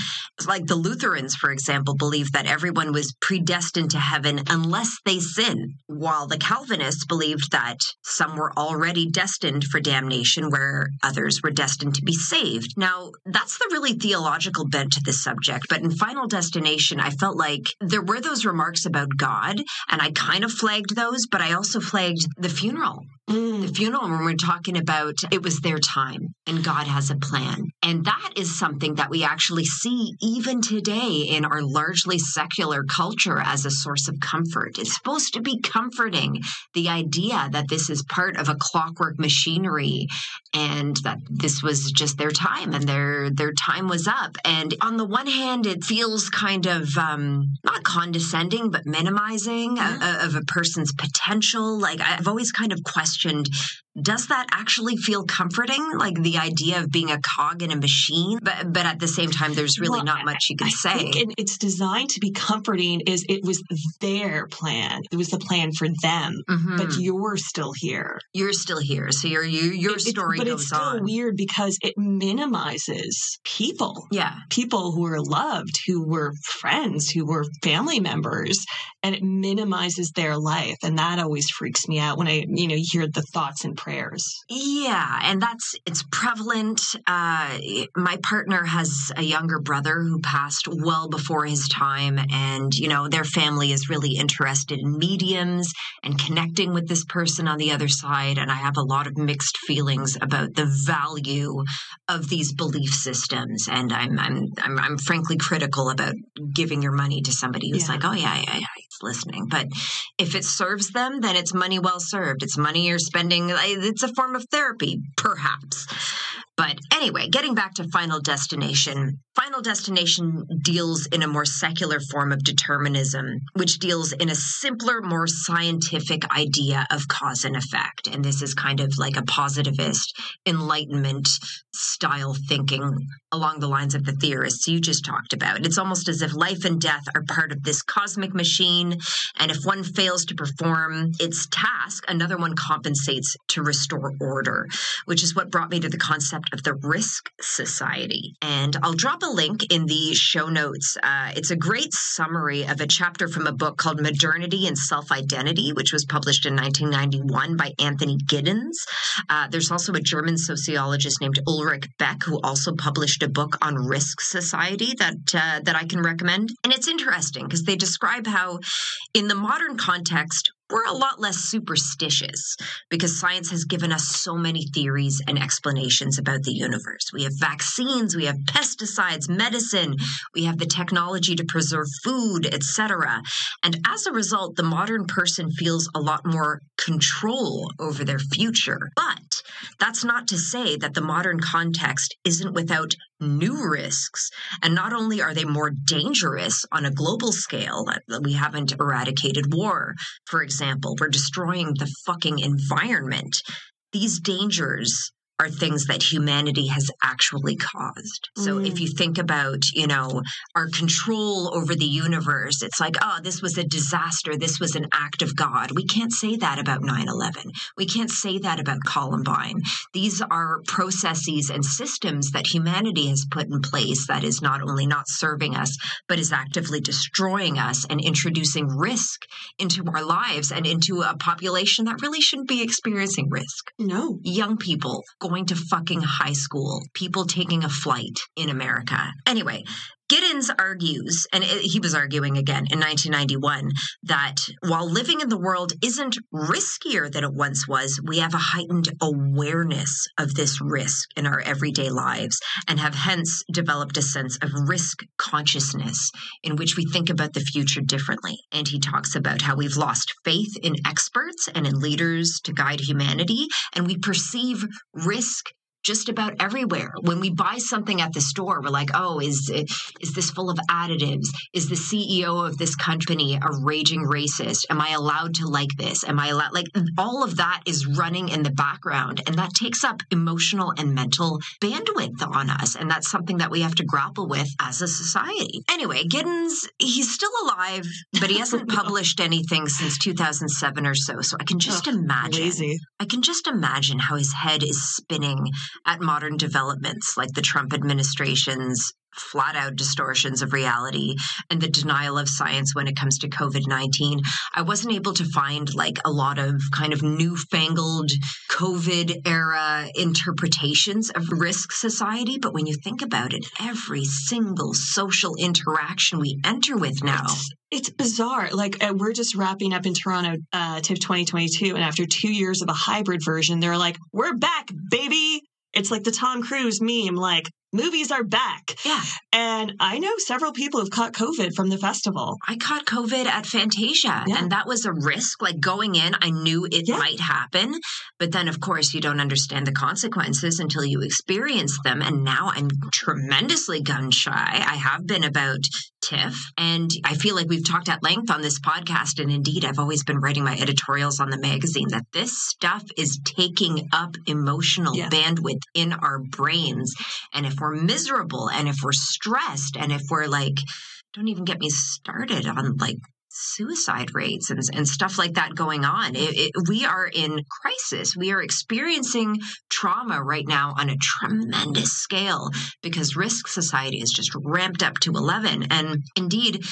Like the Lutherans, for example, believed that everyone was predestined to heaven unless they sin, while the Calvinists believed that some were already destined for damnation, where others were destined to be saved. Now, that's the really theological bent to this subject, but in Final Destination, I felt like there were those remarks about God, and I kind of flagged those, but I also flagged the funeral Mm. The funeral, when we're talking about it was their time and God has a plan. And that is something that we actually see even today in our largely secular culture as a source of comfort. It's supposed to be comforting the idea that this is part of a clockwork machinery and that this was just their time and their their time was up. And on the one hand, it feels kind of um, not condescending, but minimizing yeah. of, of a person's potential. Like I've always kind of questioned does that actually feel comforting like the idea of being a cog in a machine? But but at the same time there's really well, not much you can I say. it's designed to be comforting is it was their plan. It was the plan for them mm-hmm. but you're still here. You're still here. So your you, your it, story but goes it's still on. weird because it minimizes people. Yeah. People who were loved who were friends who were family members and it minimizes their life. And that always freaks me out when i you know hear the thoughts and prayers prayers. Yeah, and that's it's prevalent. Uh, my partner has a younger brother who passed well before his time, and you know their family is really interested in mediums and connecting with this person on the other side. And I have a lot of mixed feelings about the value of these belief systems, and I'm I'm I'm, I'm frankly critical about giving your money to somebody who's Yeah. like, oh yeah, yeah, yeah, he's listening. But if it serves them, then it's money well served. It's money you're spending. It's a form of therapy, perhaps. But anyway, getting back to Final Destination, Final Destination deals in a more secular form of determinism, which deals in a simpler, more scientific idea of cause and effect. And this is kind of like a positivist enlightenment style thinking along the lines of the theorists you just talked about. It's almost as if life and death are part of this cosmic machine, and if one fails to perform its task, another one compensates to restore order, which is what brought me to the concept of the Risk Society. And I'll drop a link in the show notes. Uh, it's a great summary of a chapter from a book called Modernity and Self Identity, which was published in 1991 by Anthony Giddens. Uh, there's also a German sociologist named Ulrich Beck who also published a book on Risk Society that uh, that I can recommend. And it's interesting because they describe how, in the modern context, we're a lot less superstitious because science has given us so many theories and explanations about the universe. We have vaccines, we have pesticides, medicine, we have the technology to preserve food, etc. And as a result, the modern person feels a lot more control over their future. But that's not to say that the modern context isn't without new risks. And not only are they more dangerous on a global scale, uh, we haven't eradicated war, for example, we're destroying the fucking environment. These dangers are things that humanity has actually caused. So if you mm. think about, you know, our control over the universe, it's like, oh, this was a disaster. This was an act of God. We can't say that about 9 11. We can't say that about Columbine. These are processes and systems that humanity has put in place that is not only not serving us, but is actively destroying us and introducing risk into our lives and into a population that really shouldn't be experiencing risk No. young people going to fucking high school, people taking a flight in America. Anyway, Giddens argues, and he was arguing again in 1991, that while living in the world isn't riskier than it once was, we have a heightened awareness of this risk in our everyday lives and have hence developed a sense of risk consciousness in which we think about the future differently. And he talks about how we've lost faith in experts and in leaders to guide humanity, and we perceive risk just about everywhere. When we buy something at the store, we're like, "Oh, is is this full of additives? Is the CEO of this company a raging racist? Am I allowed to like this? Am I allowed like all of that is running in the background and that takes up emotional and mental bandwidth on us and that's something that we have to grapple with as a society. Anyway, Giddens, he's still alive, but he hasn't published anything since 2007 or so. So I can just Ugh, imagine lazy. I can just imagine how his head is spinning at modern developments like the Trump administration's flat out distortions of reality and the denial of science when it comes to COVID 19. I wasn't able to find like a lot of kind of newfangled COVID era interpretations of risk society. But when you think about it, every single social interaction we enter with now. It's bizarre. Like uh, we're just wrapping up in Toronto uh, TIFF 2022, and after two years of a hybrid version, they're like, "We're back, baby." It's like the Tom Cruise meme, like movies are back. Yeah. And I know several people have caught COVID from the festival. I caught COVID at Fantasia, Yeah. and that was a risk. Like going in, I knew it Yeah. might happen, but then, of course, you don't understand the consequences until you experience them. And now I'm tremendously gun shy. I have been about And I feel like we've talked at length on this podcast. And indeed, I've always been writing my editorials on the magazine that this stuff is taking up emotional bandwidth in our brains. And if we're miserable, and if we're stressed, and if we're like, don't even get me started on like suicide rates and, and stuff like that going on. It, it, we are in crisis. We are experiencing trauma right now on a tremendous scale because risk society is just ramped up to 11. And indeed,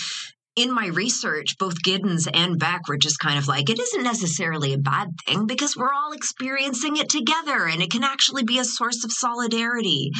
in my research, both Giddens and Beck were just kind of like, it isn't necessarily a bad thing because we're all experiencing it together and it can actually be a source of solidarity.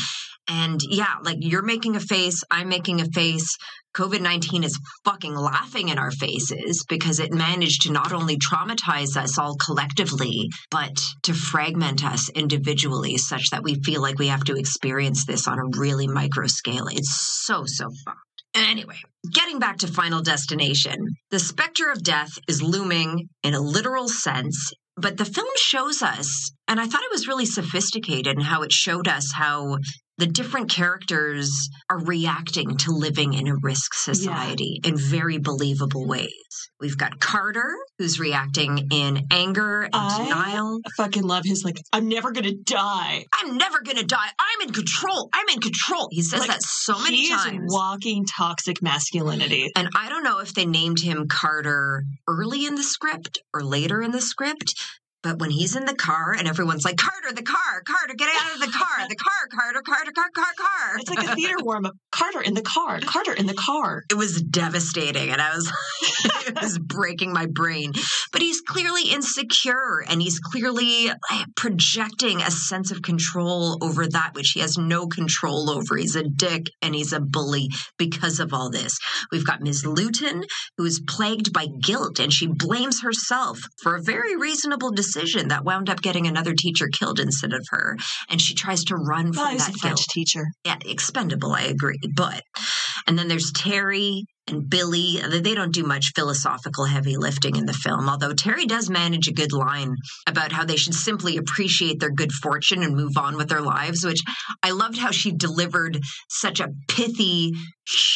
And yeah, like you're making a face, I'm making a face. COVID 19 is fucking laughing in our faces because it managed to not only traumatize us all collectively, but to fragment us individually such that we feel like we have to experience this on a really micro scale. It's so, so fucked. Anyway, getting back to Final Destination, the specter of death is looming in a literal sense. But the film shows us, and I thought it was really sophisticated in how it showed us how the different characters are reacting to living in a risk society yeah. in very believable ways. We've got Carter, who's reacting in anger and I denial. I fucking love his like, I'm never gonna die. I'm never gonna die. I'm in control. I'm in control. He says like, that so many he times. Is walking toxic masculinity. And I don't know if they named him Carter early in the script or later in the script, but when he's in the car and everyone's like, Carter, the car, Carter, get out of the car, the car, Carter, Carter, car, car, car. It's like a theater warm up. Carter in the car, Carter in the car. It was devastating. And I was, it was breaking my brain. But he's clearly insecure and he's clearly projecting a sense of control over that which he has no control over. He's a dick and he's a bully because of all this. We've got Ms. Lewton, who is plagued by guilt and she blames herself for a very reasonable decision decision that wound up getting another teacher killed instead of her. And she tries to run from that French teacher. Yeah, expendable. I agree, but and then there's Terry and Billy. They don't do much philosophical heavy lifting in the film, although Terry does manage a good line about how they should simply appreciate their good fortune and move on with their lives, which I loved how she delivered such a pithy,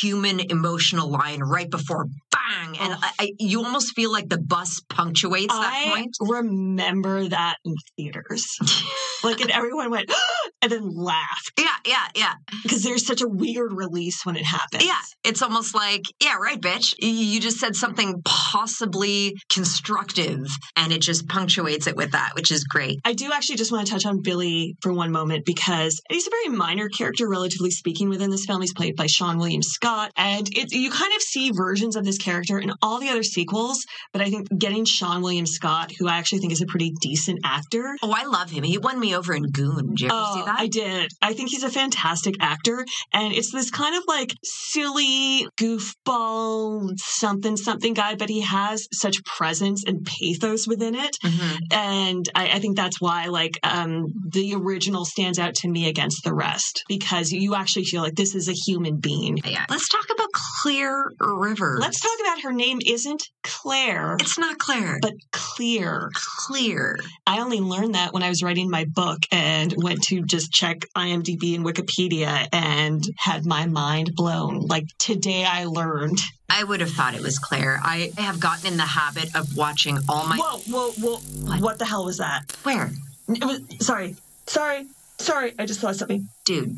human, emotional line right before bang. And oh. I, you almost feel like the bus punctuates that I point. remember that in theaters. like, and everyone went, and then laughed. Yeah, yeah, yeah. Because there's such a weird release when it happens. Yeah. It's almost like yeah, right, bitch. You just said something possibly constructive and it just punctuates it with that, which is great. I do actually just want to touch on Billy for one moment because he's a very minor character, relatively speaking, within this film. He's played by Seann William Scott. And it, you kind of see versions of this character in all the other sequels. But I think getting Seann William Scott, who I actually think is a pretty decent actor. Oh, I love him. He won me over in Goon. Did you ever oh, see that? I did. I think he's a fantastic actor. And it's this kind of like silly goofball something something guy, but he has such presence and pathos within it, mm-hmm. and I, I, think that's why like um, the original stands out to me against the rest because you actually feel like this is a human being. Yeah. Let's talk about Clear River. Let's talk about her name isn't Claire. It's not Claire, but Clear. Clear. I only learned that when I was writing my book and went to just check IMDb and Wikipedia and had my mind blown. Like today, I learned. I would have thought it was Claire. I have gotten in the habit of watching all my. Whoa, whoa, whoa! What, what the hell was that? Where? It Was, sorry, sorry, sorry. I just saw something. Dude,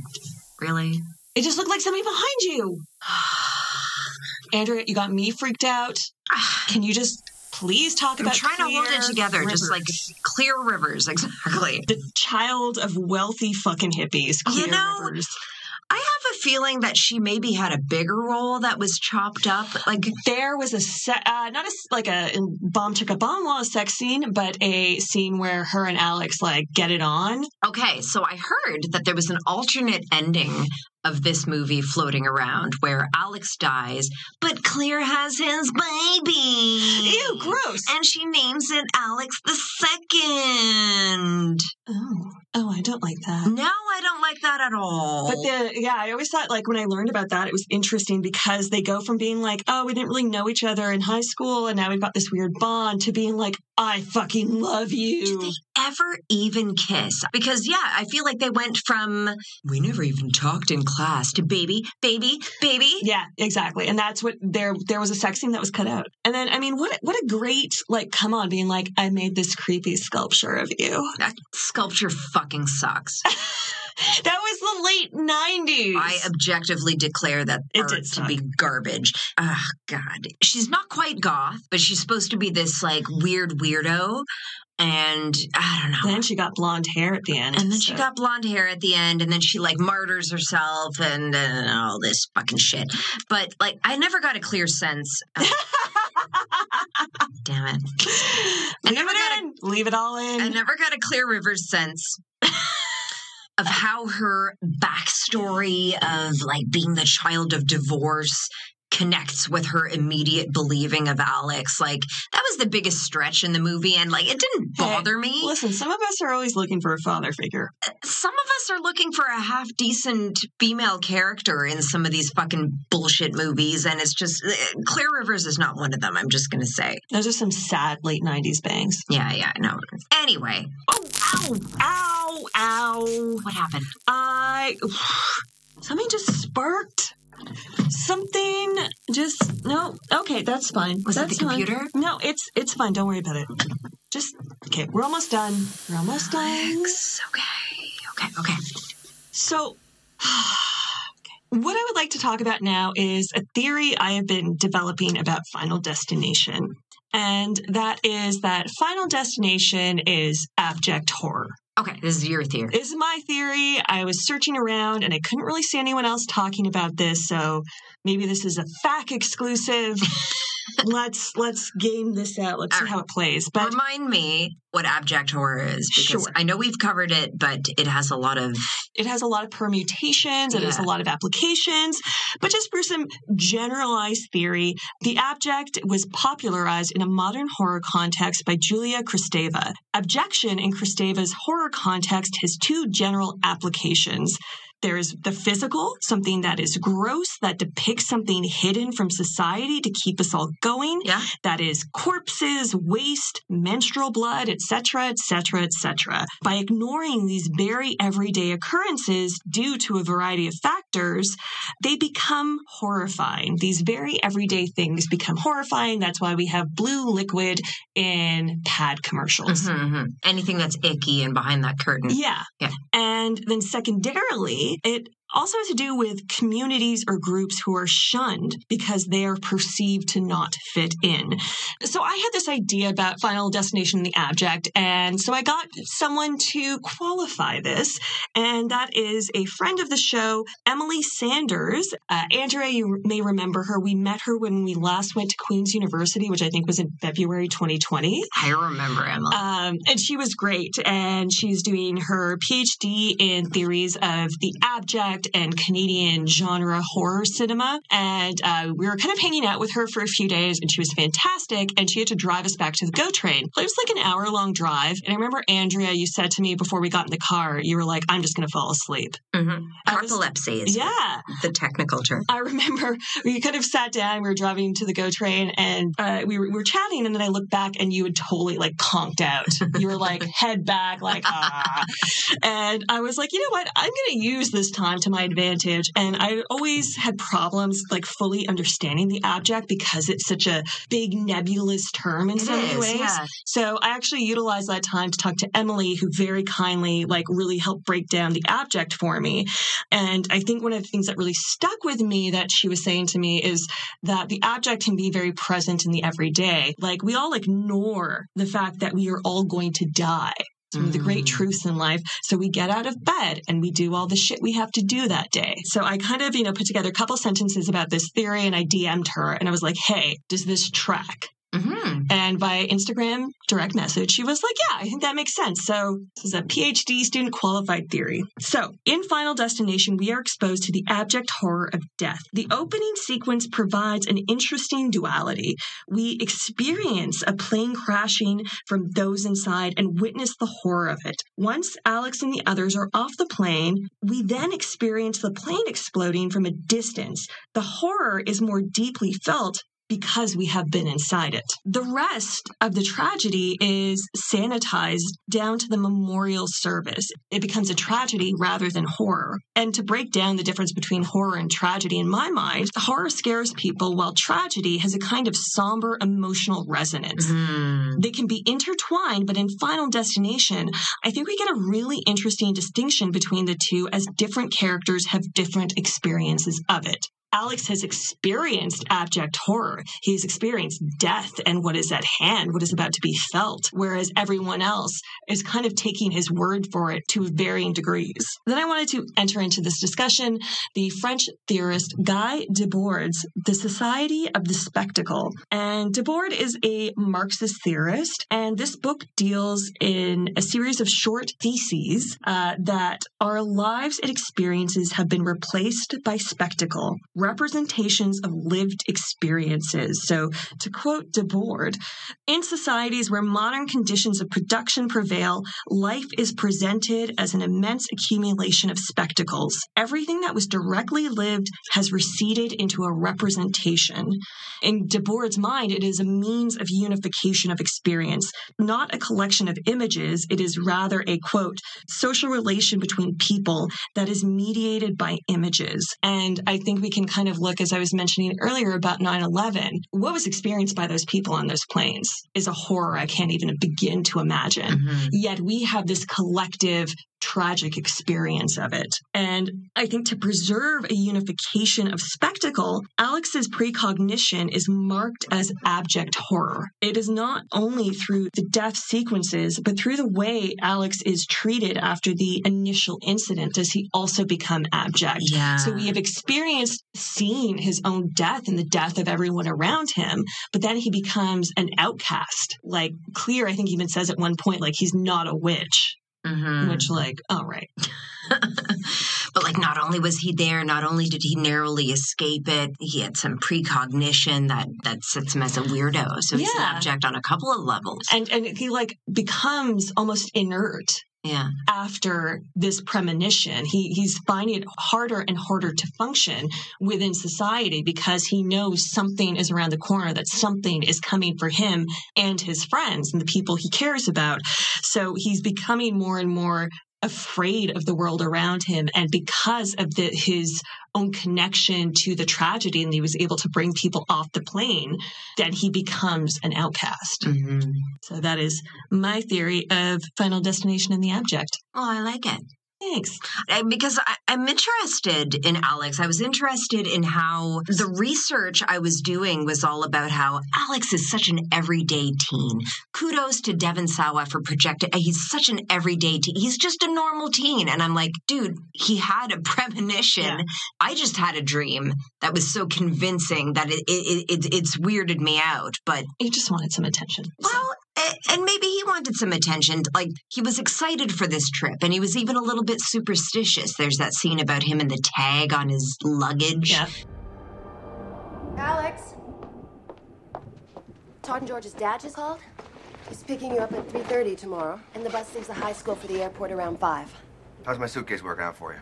really? It just looked like something behind you. Andrea, you got me freaked out. Can you just please talk I'm about trying to hold it together, rivers. just like clear rivers, exactly. The child of wealthy fucking hippies, clear you know, rivers. I have a feeling that she maybe had a bigger role that was chopped up. Like there was a se- uh, not a like a bomb took a bomb while a sex scene, but a scene where her and Alex like get it on. Okay, so I heard that there was an alternate ending of this movie floating around where Alex dies, but Claire has his baby. Ew, gross. And she names it Alex the Second. Oh, oh, I don't like that. No, I don't like that at all. But the yeah, I always thought like when I learned about that, it was interesting because they go from being like, oh, we didn't really know each other in high school, and now we've got this weird bond, to being like, I fucking love you. Did they ever even kiss? Because yeah, I feel like they went from we never even talked in class to baby, baby, baby. Yeah, exactly. And that's what there there was a sex scene that was cut out. And then I mean, what what a great like come on being like I made this creepy sculpture of you. That sculpture fucking sucks. that was the late 90s. I objectively declare that It art to be garbage. Ah, God. She's not quite goth, but she's supposed to be this like weird weirdo. And I don't know. then she got blonde hair at the end. and then she got blonde hair at the end, and then she like martyrs herself and, and all this fucking shit. But like, I never got a clear sense. Of, damn it! I Leave never it got a- Leave it all in. I never got a clear Rivers sense of how her backstory of like being the child of divorce connects with her immediate believing of Alex. Like that was the biggest stretch in the movie, and like it didn't Hey, bother me. Listen, some of us are always looking for a father figure. Some of us are looking for a half decent female character in some of these fucking bullshit movies, and it's just uh, Claire Rivers is not one of them. I'm just gonna say, Those are some sad late 90s bangs. yeah, yeah, no. Anyway, Oh, ow, ow, ow. what happened? I. Something just sparked. Something just no. Okay, that's fine. Was it that's the fine. computer? No, it's it's fine. Don't worry about it. Just okay. We're almost done. We're almost done. Okay, okay, okay. So, what I would like to talk about now is a theory I have been developing about Final Destination. And that is that Final Destination is abject horror. Okay, this is your theory. This is my theory. I was searching around and I couldn't really see anyone else talking about this, so maybe this is a fact exclusive. let's let's game this out. Let's see how it plays. But Remind me what abject horror is because Sure. I know we've covered it, but it has a lot of it has a lot of permutations, it has a lot of applications. But just for some generalized theory, the abject was popularized in a modern horror context by Julia Kristeva. Abjection in Kristeva's horror context has two general applications. There's the physical, something that is gross, that depicts something hidden from society to keep us all going. Yeah. That is corpses, waste, menstrual blood, etc., etc., etc. By ignoring these very everyday occurrences due to a variety of factors, they become horrifying. These very everyday things become horrifying. That's why we have blue liquid in pad commercials. Mhm, mhm. anything that's icky and behind that curtain. Yeah. Yeah. And then secondarily, it also has to do with communities or groups who are shunned because they are perceived to not fit in. So I had this idea about Final Destination in the Abject, and so I got someone to qualify this, and that is a friend of the show, Emily Sanders. Uh, Andrea, you may remember her. We met her when we last went to Queen's University, which I think was in February 2020. I remember Emily. Um, and she was great. And she's doing her PhD in theories of the abject and Canadian genre horror cinema. And uh, we were kind of hanging out with her for a few days, and she was fantastic. And she had to drive us back to the GO train. It was like an hour long drive. And I remember, Andrea, you said to me before we got in the car, you were like, I'm just going to fall asleep. Mhm. Was- is Yeah. the technical term. I remember we kind of sat down, we were driving to the GO train and uh, we, were, we were chatting. And then I looked back and you had totally like conked out. You were like head back, like, ah. And I was like, you know what? I'm going to use this time to my advantage. And I always had problems like fully understanding the abject because it's such a big nebulous term in It so many ways. yeah. So I actually utilized that time to talk to Emily, who very kindly, like, really helped break down the abject for me. And I think one of the things that really stuck with me that she was saying to me is that the abject can be very present in the everyday. Like, we all ignore the fact that we are all going to die. It's one of the great Mm. truths in life. So we get out of bed and we do all the shit we have to do that day. So I kind of, you know, put together a couple sentences about this theory and I DM'd her and I was like, hey, does this track? Hmm And by Instagram direct message, she was like, Yeah, I think that makes sense. So, this is a PhD student qualified theory. So, in Final Destination, we are exposed to the abject horror of death. The opening sequence provides an interesting duality. We experience a plane crashing from those inside and witness the horror of it. Once Alex and the others are off the plane, we then experience the plane exploding from a distance. The horror is more deeply felt because we have been inside it. The rest of the tragedy is sanitized down to the memorial service. It becomes a tragedy rather than horror. And to break down the difference between horror and tragedy, in my mind, horror scares people while tragedy has a kind of somber emotional resonance. Mm. They can be intertwined, but in Final Destination, I think we get a really interesting distinction between the two as different characters have different experiences of it. Alex has experienced abject horror. He's experienced death and what is at hand, what is about to be felt, whereas everyone else is kind of taking his word for it to varying degrees. Then I wanted to enter into this discussion the French theorist Guy Debord's The Society of the Spectacle. And Debord is a Marxist theorist, and this book deals in a series of short theses uh, that our lives and experiences have been replaced by spectacle representations of lived experiences. So, to quote Debord, in societies where modern conditions of production prevail, life is presented as an immense accumulation of spectacles. Everything that was directly lived has receded into a representation. In Debord's mind, it is a means of unification of experience, not a collection of images. It is rather a quote, social relation between people that is mediated by images. And I think we can kind of look, as I was mentioning earlier about 9 11, what was experienced by those people on those planes is a horror I can't even begin to imagine. Mhm. Yet we have this collective tragic experience of it. And I think to preserve a unification of spectacle, Alex's precognition is marked as abject horror. It is not only through the death sequences, but through the way Alex is treated after the initial incident does he also become abject. Yeah. So we have experienced seeing his own death and the death of everyone around him, but then he becomes an outcast. Like Clear, I think even says at one point, like he's not a witch. Mhm. Which, like, all right. but like not only was he there not only did he narrowly escape it he had some precognition that that sets him as a weirdo so he's an Yeah. abject on a couple of levels And and he like becomes almost inert yeah after this premonition. He he's finding it harder and harder to function within society because he knows something is around the corner, that something is coming for him and his friends and the people he cares about. So he's becoming more and more afraid of the world around him and because of the his own connection to the tragedy and he was able to bring people off the plane then he becomes an outcast Mhm. so that is my theory of Final Destination and the Abject. oh i like it Thanks. I- because I, I'm interested in Alex. I was interested in how the research I was doing was all about how Alex is such an everyday teen. Kudos to Devon Sawa for projecting. He's such an everyday teen. He's just a normal teen. And I'm like, dude, he had a premonition. Yeah. I just had a dream that was so convincing that it, it, it, it's weirded me out. But He just wanted some attention. Well, a- and maybe he wanted some attention. Like he was excited for this trip, and he was even a little bit superstitious. There's that scene about him and the tag on his luggage. yeah. Alex. Todd and George's dad just called. He's picking you up at 3.30 tomorrow, and the bus leaves the high school for the airport around 5. How's my suitcase working out for you?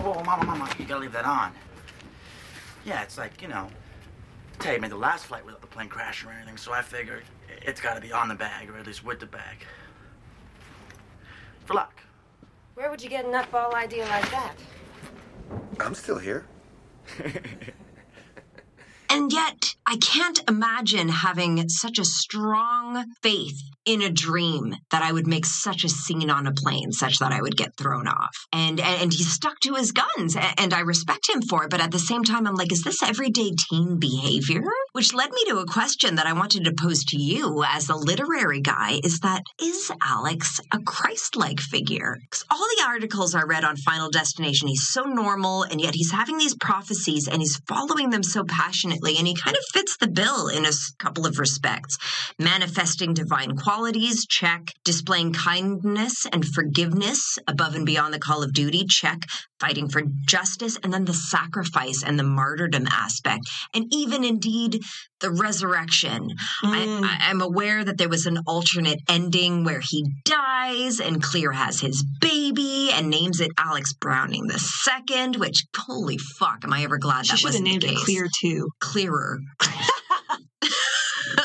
Whoa, whoa, mama, mama, you gotta leave that on. Yeah, it's like, you know, tell you made the last flight without the plane crash or anything, so I figured it's gotta be on the bag, or at least with the bag. For luck. Where would you get a nutball idea like that? I'm still here. And yet, I can't imagine having such a strong faith in a dream that I would make such a scene on a plane such that I would get thrown off. And and, and he stuck to his guns, and I respect him for it. But at the same time, I'm like, is this everyday teen behavior? Which led me to a question that I wanted to pose to you as a literary guy: Is that is Alex a Christ-like figure? Cuz all the articles I read on Final Destination, he's so normal, and yet he's having these prophecies and he's following them so passionately, and he kind of fits the bill in a couple of respects. Manifesting divine qualities, check. Displaying kindness and forgiveness above and beyond the call of duty, check. Fighting for justice, and then the sacrifice and the martyrdom aspect, and even indeed the resurrection. Mm. I, I'm aware that there was an alternate ending where he dies and Clear has his baby and names it Alex Browning the second. Which holy fuck, am I ever glad She that should have wasn't named the it case? Clear too. Clearer.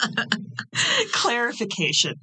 Clarification.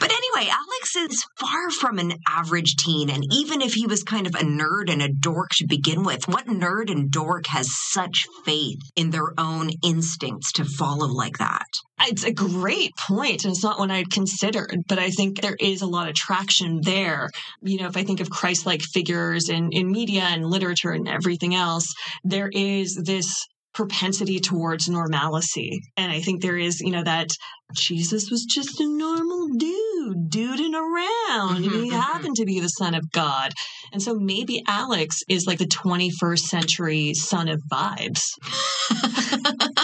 But anyway, Alex is far from an average teen. And even if he was kind of a nerd and a dork to begin with, what nerd and dork has such faith in their own instincts to follow like that? It's a great point, and it's not one I'd considered, but I think there is a lot of traction there. You know, if I think of Christ like figures in, in media and literature and everything else, there is this propensity towards normalcy. And I think there is, you know, that Jesus was just a normal dude, duding around, and he Mhm, mhm. happened to be the son of God. And so maybe Alex is like the 21st century son of vibes.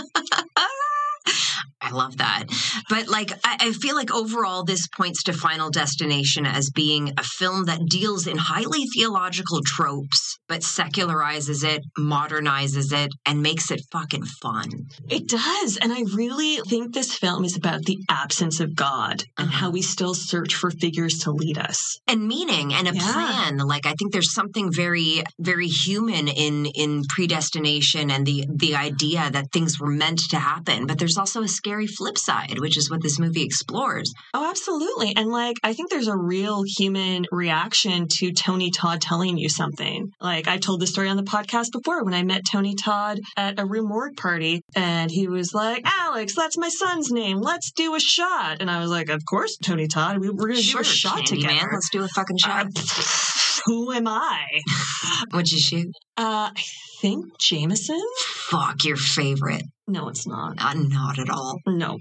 I love that. But like, I, I feel like overall, this points to Final Destination as being a film that deals in highly theological tropes, but secularizes it, modernizes it, and makes it fucking fun. It does. And I really think this film is about the absence of God and Uh-huh. how we still search for figures to lead us. and meaning and a Yeah. plan like i think there's something very very human in in predestination and the the idea that things were meant to happen but there's also a scary flip side which is what this movie explores Oh, absolutely. And like, I think there's a real human reaction to Tony Todd telling you something. Like, I told this story on the podcast before when I met Tony Todd at a Morgue party, and he was like, Alex, that's my son's name. Let's do a shot. And I was like, Of course, Tony Todd. We, we're going to do a shot Candyman, together. let's do a fucking shot Uh, who am I? what'd you shoot Uh, I think Jameson? fuck your favorite No, it's not. uh, not at all No.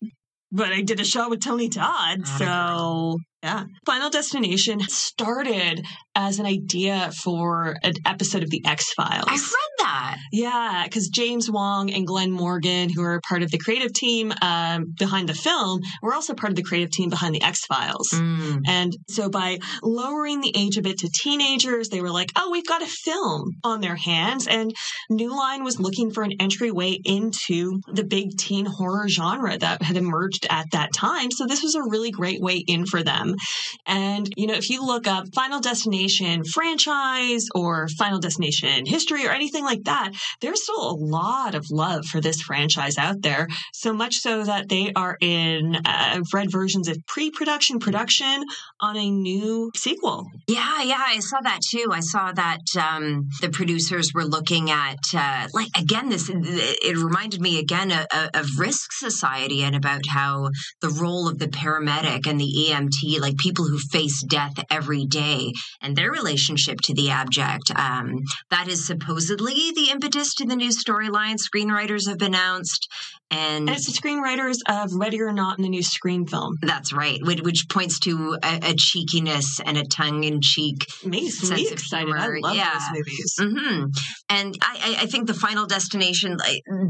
But I did a show with Tony Todd. Atta So, yeah. Final Destination started as an idea for an episode of The X Files. i read that Yeah, because James Wong and Glenn Morgan, who are part of the creative team um, behind the film, were also part of the creative team behind the X Files. Mm. And so by lowering the age of it to teenagers, they were like, oh, we've got a film on their hands. And New Line was looking for an entryway into the big teen horror genre that had emerged at that time. So this was a really great way in for them. And, you know, if you look up Final Destination franchise or Final Destination history or anything like that, there's still a lot of love for this franchise out there. So much so that they are in, uh, I've read versions of pre production, production on a new sequel. Yeah, yeah, I saw that too. I saw that um, the producers were looking at, uh, like, again, this, it reminded me again of, of Risk Society and about how the role of the paramedic and the EMT, like people who face death every day and their relationship to the abject. Um, that is supposedly the impetus to the new storyline. Screenwriters have announced. And, And it's the screenwriters of Ready or Not in the new screen film. that's right, which, which points to a, a cheekiness and a tongue in cheek Makes me sense of excited. I humor. love Yeah. those movies. hmm And I, I- I think the final destination,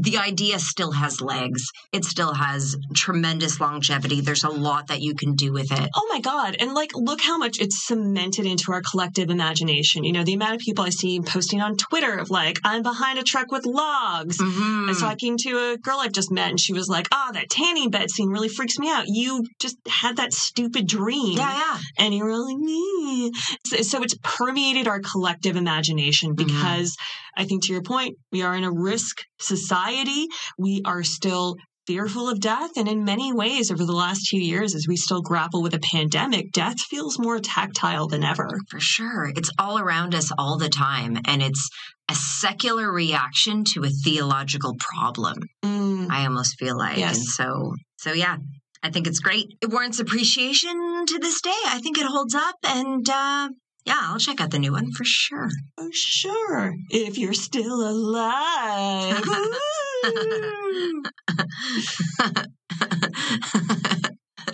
the idea still has legs. It still has tremendous longevity. There's a lot that you can do with it. Oh my God. And like, look how much it's cemented into our collective imagination. You know, the amount of people I see posting on Twitter of like, I'm behind a truck with logs. I Mhm. was talking to a girl I've just met and she was like, oh, that tanning bed scene really freaks me out. You just had that stupid dream. Yeah, yeah. And you were like, me. So, so it's permeated our collective imagination Mm-hmm. because I think to your point, we are in a risk society. We are still fearful of death. And in many ways, over the last few years, as we still grapple with a pandemic, death feels more tactile than ever. For sure. It's all around us all the time. And it's a secular reaction to a theological problem. Mm. I almost feel like. Yes. And so, so yeah. I think it's great. It warrants appreciation to this day. I think it holds up. And uh, yeah, I'll check out the new one for sure. Oh, sure. If you're still alive.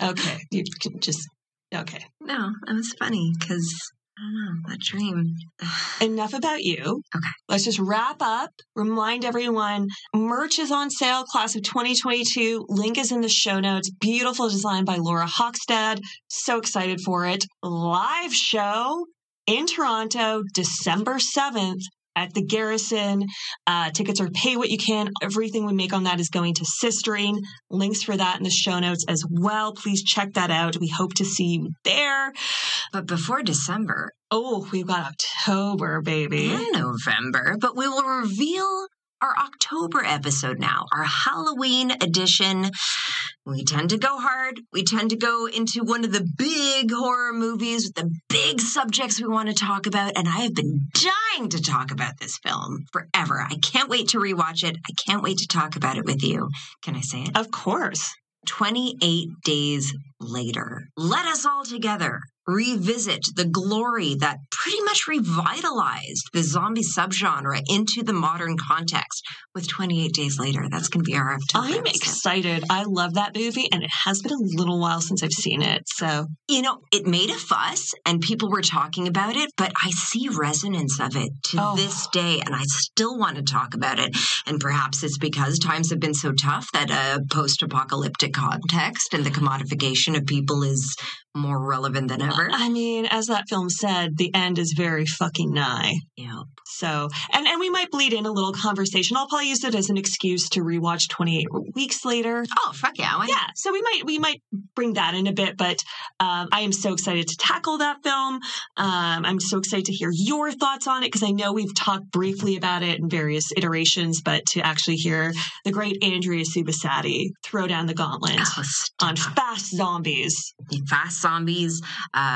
Okay. You can just, okay. no, that was funny because I don't know. That dream. Enough about you. Okay. Let's just wrap up. Remind everyone merch is on sale, class of 2022. Link is in the show notes. Beautiful design by Laura Hochstad. So excited for it. Live show in Toronto, December 7th at the Garrison. Uh, tickets are pay what you can. Everything we make on that is going to Sistering. Links for that in the show notes as well. Please check that out. We hope to see you there. But before December, Oh, we've got October, baby. and November, but we will reveal our October episode now, our Halloween edition. We tend to go hard. We tend to go into one of the big horror movies with the big subjects we want to talk about. And I have been dying to talk about this film forever. I can't wait to rewatch it. I can't wait to talk about it with you. Can I say it? Of course. 28 days later, let us all together revisit the glory that pretty much revitalized the zombie subgenre into the modern context with 28 days later. That's going to be our October I'm episode. excited. I love that movie, and it has been a little while since I've seen it. So, You know, it made a fuss and people were talking about it, but I see resonance of it to Oh. this day and I still want to talk about it. And perhaps it's because times have been so tough that a post apocalyptic context and the commodification of people is more relevant than ever. I mean, as that film said, the end is very fucking nigh. Yeah. So, and and we might bleed in a little conversation. I'll probably use it as an excuse to rewatch 28 weeks later. Oh, fuck yeah. Why? Yeah, so we might we might bring that in a bit, but um, I am so excited to tackle that film. Um, I'm so excited to hear your thoughts on it because I know we've talked briefly about it in various iterations, but to actually hear the great Andrea Subissati throw down the gauntlet Oh, on fast zombies. fast zombies, uh,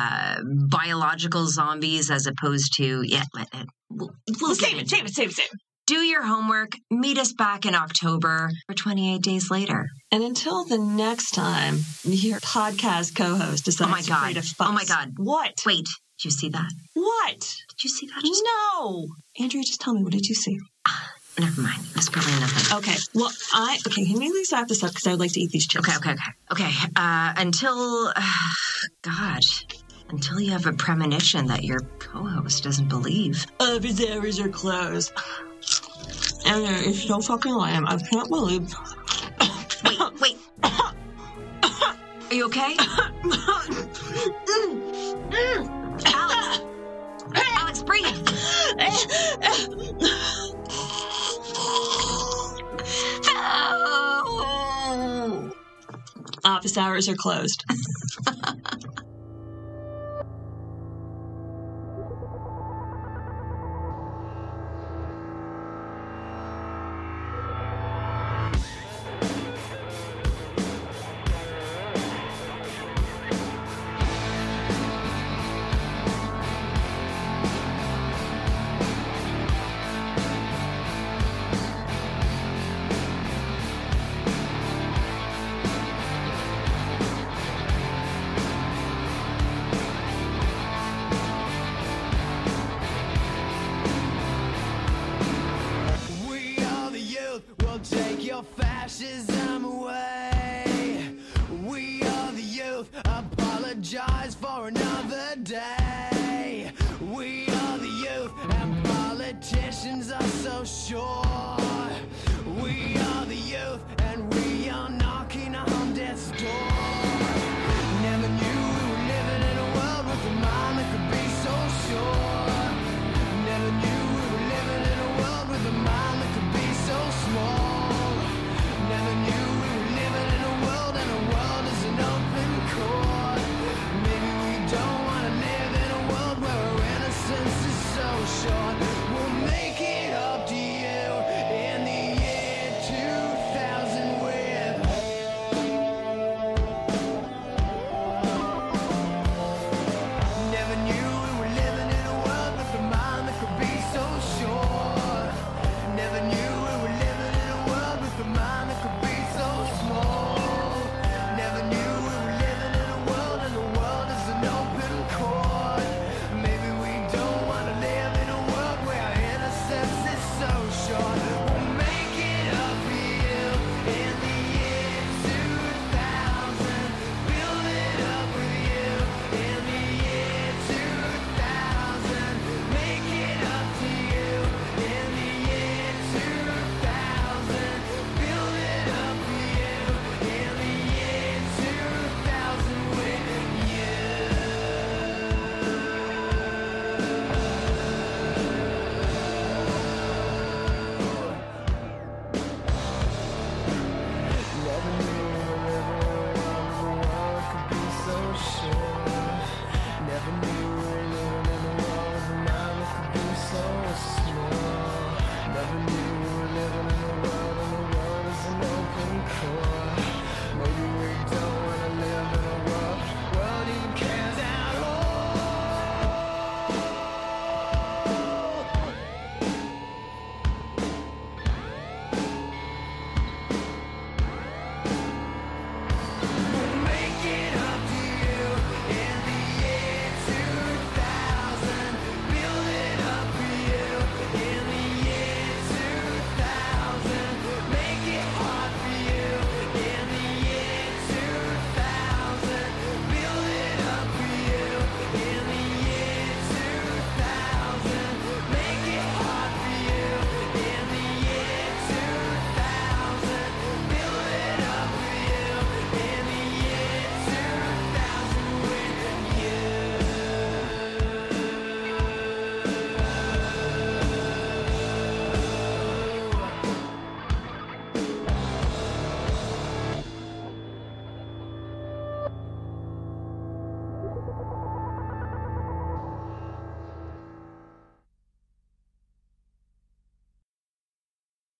biological zombies, as opposed to yeah. Let, let- we'll, we'll save it, save it, save it, save it. Do your homework. Meet us back in October for 28 days later. And until the next time, your podcast co-host decides Oh my to god! create fuss. Oh my god! What? Wait, did you see that? What? Did you see that? Just, No, Andrea, just tell me what did you see? never mind. That's probably nothing. Okay. Well, I okay. Can we at least wrap this up because I would like to eat these chips. Okay, okay, okay, okay. Uh, until, uh, God, until you have a premonition that your co-host doesn't believe. Office hours are closed. And uh, it's so fucking lame. I can't believe. Wait, wait. Are you okay? Alex, Alex, breathe. Office hours are closed.